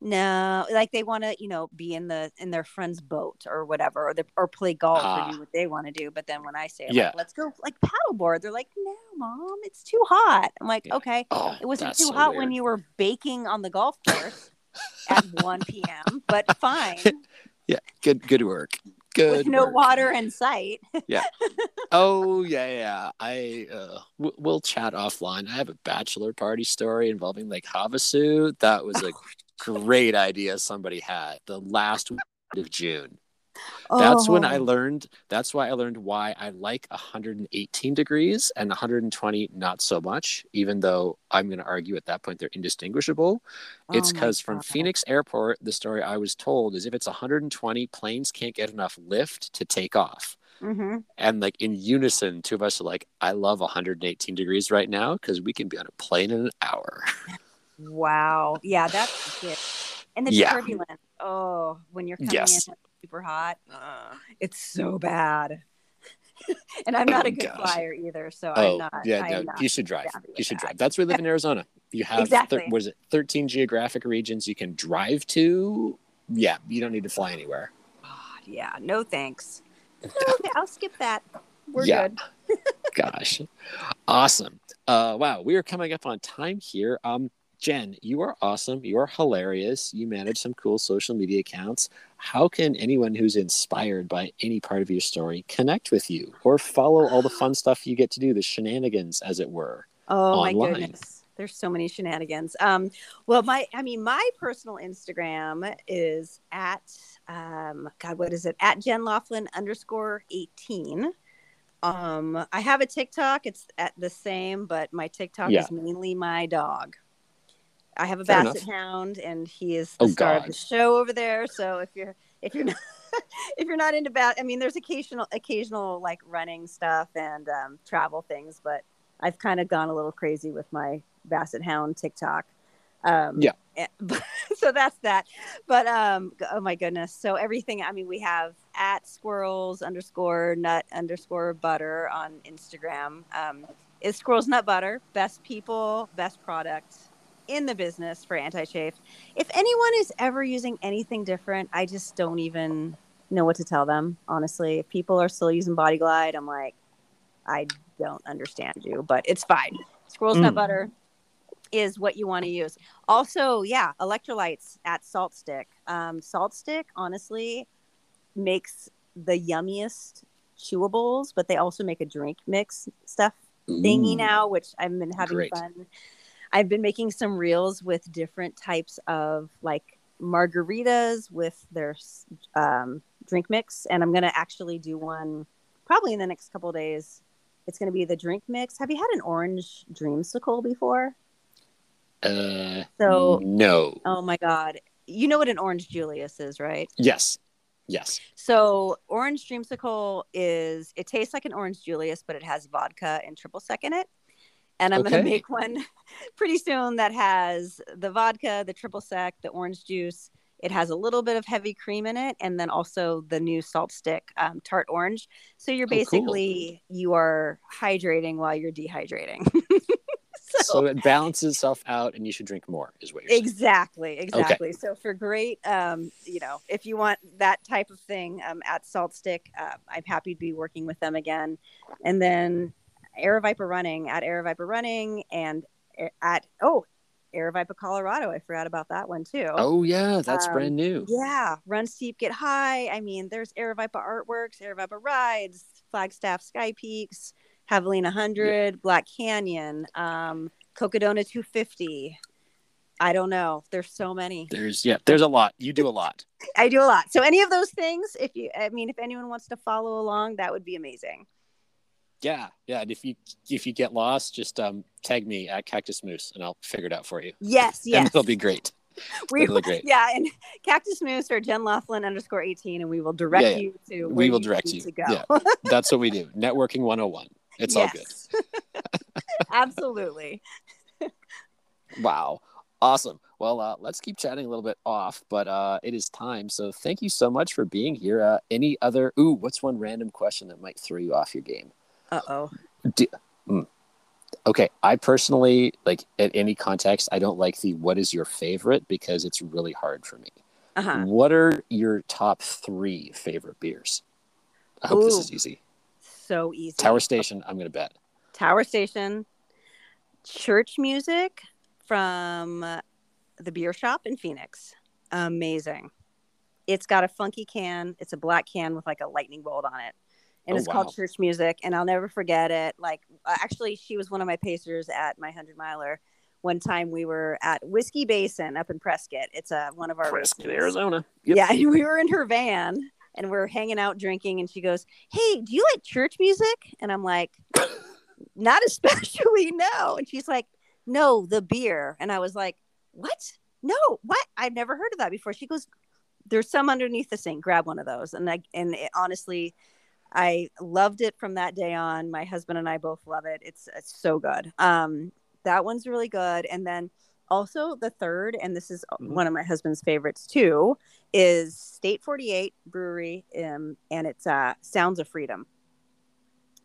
no." Like they want to, you know, be in the in their friend's boat or whatever, or the, or play golf Ah. or do what they want to do. But then when I say, Yeah. like, "Let's go like paddleboard," they're like, "No, mom, it's too hot." I'm like, Yeah. "Okay." Oh, It wasn't too so hot weird. when you were baking on the golf course at 1 p.m., but fine. Yeah, good good work. Good. with no work. water in sight. Yeah. Oh yeah, yeah. I uh, w- we'll chat offline. I have a bachelor party story involving Lake Havasu. That was a great idea somebody had the last week of June. That's when I Oh. learned. That's why I learned why I like 118 degrees and 120 not so much. Even though I'm going to argue at that point they're indistinguishable. It's Oh my because from Phoenix Airport, the story I was told is if it's 120, planes can't get enough lift to take off. Mhm. And like in unison, two of us are like, I love 118 degrees right now because we can be on a plane in an hour. Wow. Yeah, that's it. And the Yeah. turbulence. Oh, when you're coming Yes. in it's super hot, uh, it's so bad. and I'm not Oh, a good gosh. flyer either, so oh, I'm not. yeah, I no, not. you should drive. You should that. drive. That's where we live in Arizona. You have, Exactly. thir- what is it, 13 geographic regions you can drive to. Yeah, you don't need to fly anywhere. God, yeah, no thanks. Okay, I'll skip that. We're Yeah. good. Gosh, awesome. Uh, wow, we are coming up on time here. Um, Jen, you are awesome. You are hilarious. You manage some cool social media accounts. How can anyone who's inspired by any part of your story connect with you or follow all the fun stuff you get to do, the shenanigans, as it were? Oh online. my goodness. There's so many shenanigans. Um, well, my, I mean, my personal Instagram is at, um, God, what is it? At Jen Laughlin underscore 18. Um, I have a TikTok. It's at the same, but my TikTok Yeah. is mainly my dog. I have a Fair basset enough. hound, and he is the Oh, star of the show over there. So if you're if you're not if you're not into bat, I mean, there's occasional occasional like running stuff and um, travel things, but I've kind of gone a little crazy with my basset hound TikTok. Um, Yeah. eh, But, so that's that. But um, oh my goodness. So everything. I mean, we have at squirrels underscore nut underscore butter on Instagram. Um, is squirrels nut butter best people best product in the business for anti-chafe if anyone is ever using anything different i just don't even know what to tell them honestly if people are still using body glide i'm like i don't understand you but it's fine squirrels nut Mm. butter is what you want to use also yeah electrolytes at SaltStick um, SaltStick honestly makes the yummiest chewables but they also make a drink mix stuff thingy Ooh. now, which I've been having Great. fun. I've been making some reels with different types of like margaritas with their um, drink mix, and I'm gonna actually do one probably in the next couple days. It's gonna be the drink mix. Have you had an orange dreamsicle before? Uh, So- no. Oh my god, you know what an orange Julius is, right? Yes. Yes. So orange dreamsicle is it tastes like an orange Julius, but it has vodka and triple sec in it. And I'm Okay. gonna make one pretty soon that has the vodka, the triple sec, the orange juice. It has a little bit of heavy cream in it, and then also the new SaltStick um, tart orange. So you're Oh, cool. basically you are hydrating while you're dehydrating. so, So it balances itself out, and you should drink more. Is what you're saying. Exactly, exactly. So for great, um, you know, if you want that type of thing um, at SaltStick, uh, I'm happy to be working with them again. And then Aravaipa Running at Aravaipa Running and at oh Aravaipa Colorado. I forgot about that one too. Oh yeah, that's Um, brand new. Yeah, Run Steep, Get High. I mean, there's Aravaipa Artworks, Aravaipa Rides, Flagstaff Sky Peaks, Javelina 100, Black Canyon, um, Cocodona 250. I don't know. There's so many. There's yeah, there's a lot. You do a lot. I do a lot. So any of those things, if you, I mean, if anyone wants to follow along, that would be amazing. Yeah, yeah. And if you if you get lost, just um tag me at Cactus Moose, and I'll figure it out for you. Yes, And yes. it'll be great. we look great. yeah, and Cactus Moose or Jen Laughlin underscore eighteen, and we will direct Yeah, yeah. you to. We will you direct you. to go. Yeah. That's what we do. Networking 101. It's all good. Yes. Absolutely. Wow. Awesome. Well, uh, let's keep chatting a little bit off, but uh, it is time. So thank you so much for being here. Uh, any other? Ooh, what's one random question that might throw you off your game? Uh oh. Okay, I personally like at any context, I don't like the what is your favorite because it's really hard for me. Uh huh. What are your top three favorite beers? I hope this is easy. So easy. Tower Station, I'm gonna bet. Tower Station, church music from uh, the beer shop in Phoenix. Amazing. It's got a funky can. It's a black can with like a lightning bolt on it. And Oh, it's wow. called church music. And I'll never forget it. Like, uh, actually, she was one of my pacers at my 100 miler. One time we were at Whiskey Basin up in Prescott. It's a, one of our Prescott, races. Arizona. Yep. Yeah, and we were in her van and we're hanging out drinking, and she goes, "Hey, do you like church music?" And I'm like, "Not especially, no." And she's like, "No, the beer." And I was like, "What? No, what? I've never heard of that before." She goes, "There's some underneath the sink. Grab one of those." And I and it, honestly, I loved it from that day on. My husband and I both love it. It's it's so good. Um, that one's really good. And then also the third, and this is Mhm. one of my husband's favorites too, is State 48 Brewery, um, and it's uh, Sounds of Freedom.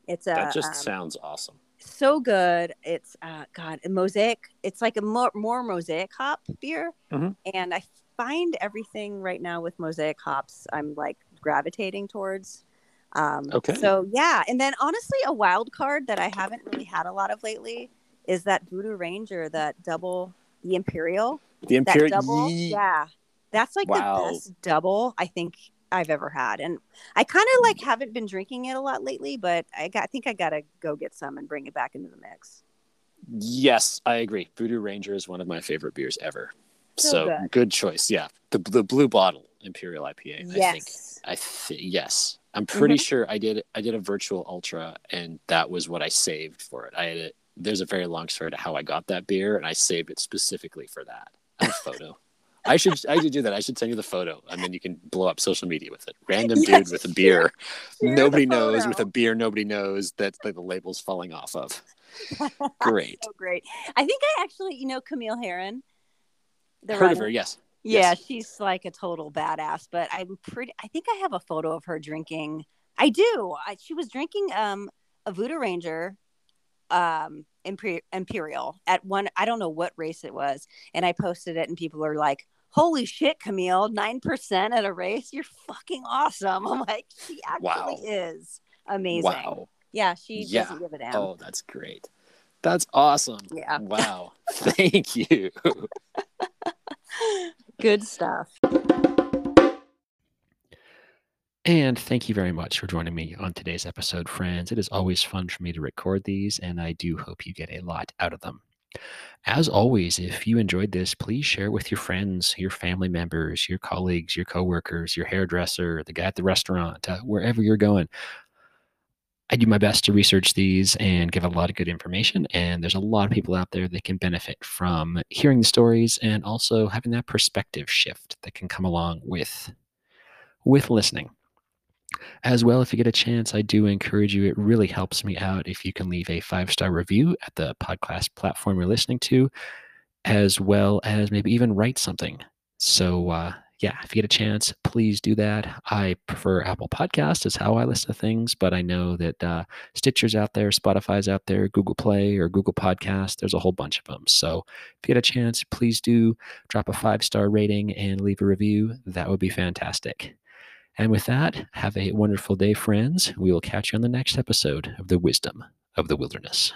It's a That just um, sounds awesome. so good. It's uh, God, a mosaic. It's like a more, more mosaic hop beer, Mhm. and I find everything right now with mosaic hops. I'm like gravitating towards. Um, Okay. So yeah, and then honestly, a wild card that I haven't really had a lot of lately is that Voodoo Ranger, that double, the Imperial, The that Imperial. double. Yeah, that's like Wow. the best double I think I've ever had, and I kind of like haven't been drinking it a lot lately, but I got, I think I gotta go get some and bring it back into the mix. Yes, I agree. Voodoo Ranger is one of my favorite beers ever. So So, good. good. choice. Yeah, the the blue bottle Imperial IPA. I think. yes. I th- yes, I'm pretty Mm-hmm. sure I did. I did a virtual ultra, and that was what I saved for it. I had it. There's a very long story to how I got that beer, and I saved it specifically for that. I a photo. I should. I should do that. I should send you the photo, and then you can blow up social media with it. Random Yes, dude with a beer. share nobody knows with a beer. Nobody knows that the, label's falling off of. Great. so great. I think I actually, you know, Camille Herron. The Heard of her? Yes. Yeah, Yes. she's like a total badass. But I'm pretty. I think I have a photo of her drinking. I do. I, she was drinking um a Voodoo Ranger, um Imper- Imperial at one. I don't know what race it was, and I posted it, and people are like. Holy shit, Camille! Nine percent at a race. You're fucking awesome. I'm like, she actually Wow. is amazing. Wow. Yeah, she Yeah. doesn't give a damn. Oh, that's great. That's awesome. Yeah. Wow. Thank you. Good stuff. And thank you very much for joining me on today's episode, friends. It is always fun for me to record these, and I do hope you get a lot out of them. As always, if you enjoyed this, please share it with your friends, your family members, your colleagues, your coworkers, your hairdresser, the guy at the restaurant, uh, wherever you're going. I do my best to research these and give a lot of good information, and there's a lot of people out there that can benefit from hearing the stories and also having that perspective shift that can come along with with listening. As well, if you get a chance, I do encourage you. It really helps me out if you can leave a five star review at the podcast platform you're listening to, as well as maybe even write something. So, uh, yeah, if you get a chance, please do that. I prefer Apple Podcast is how I listen to things, but I know that uh, Stitcher's out there, Spotify's out there, Google Play or Google Podcast. There's a whole bunch of them. So, if you get a chance, please do drop a five star rating and leave a review. That would be fantastic. And with that, have a wonderful day, friends. We will catch you on the next episode of The Wisdom of the Wilderness.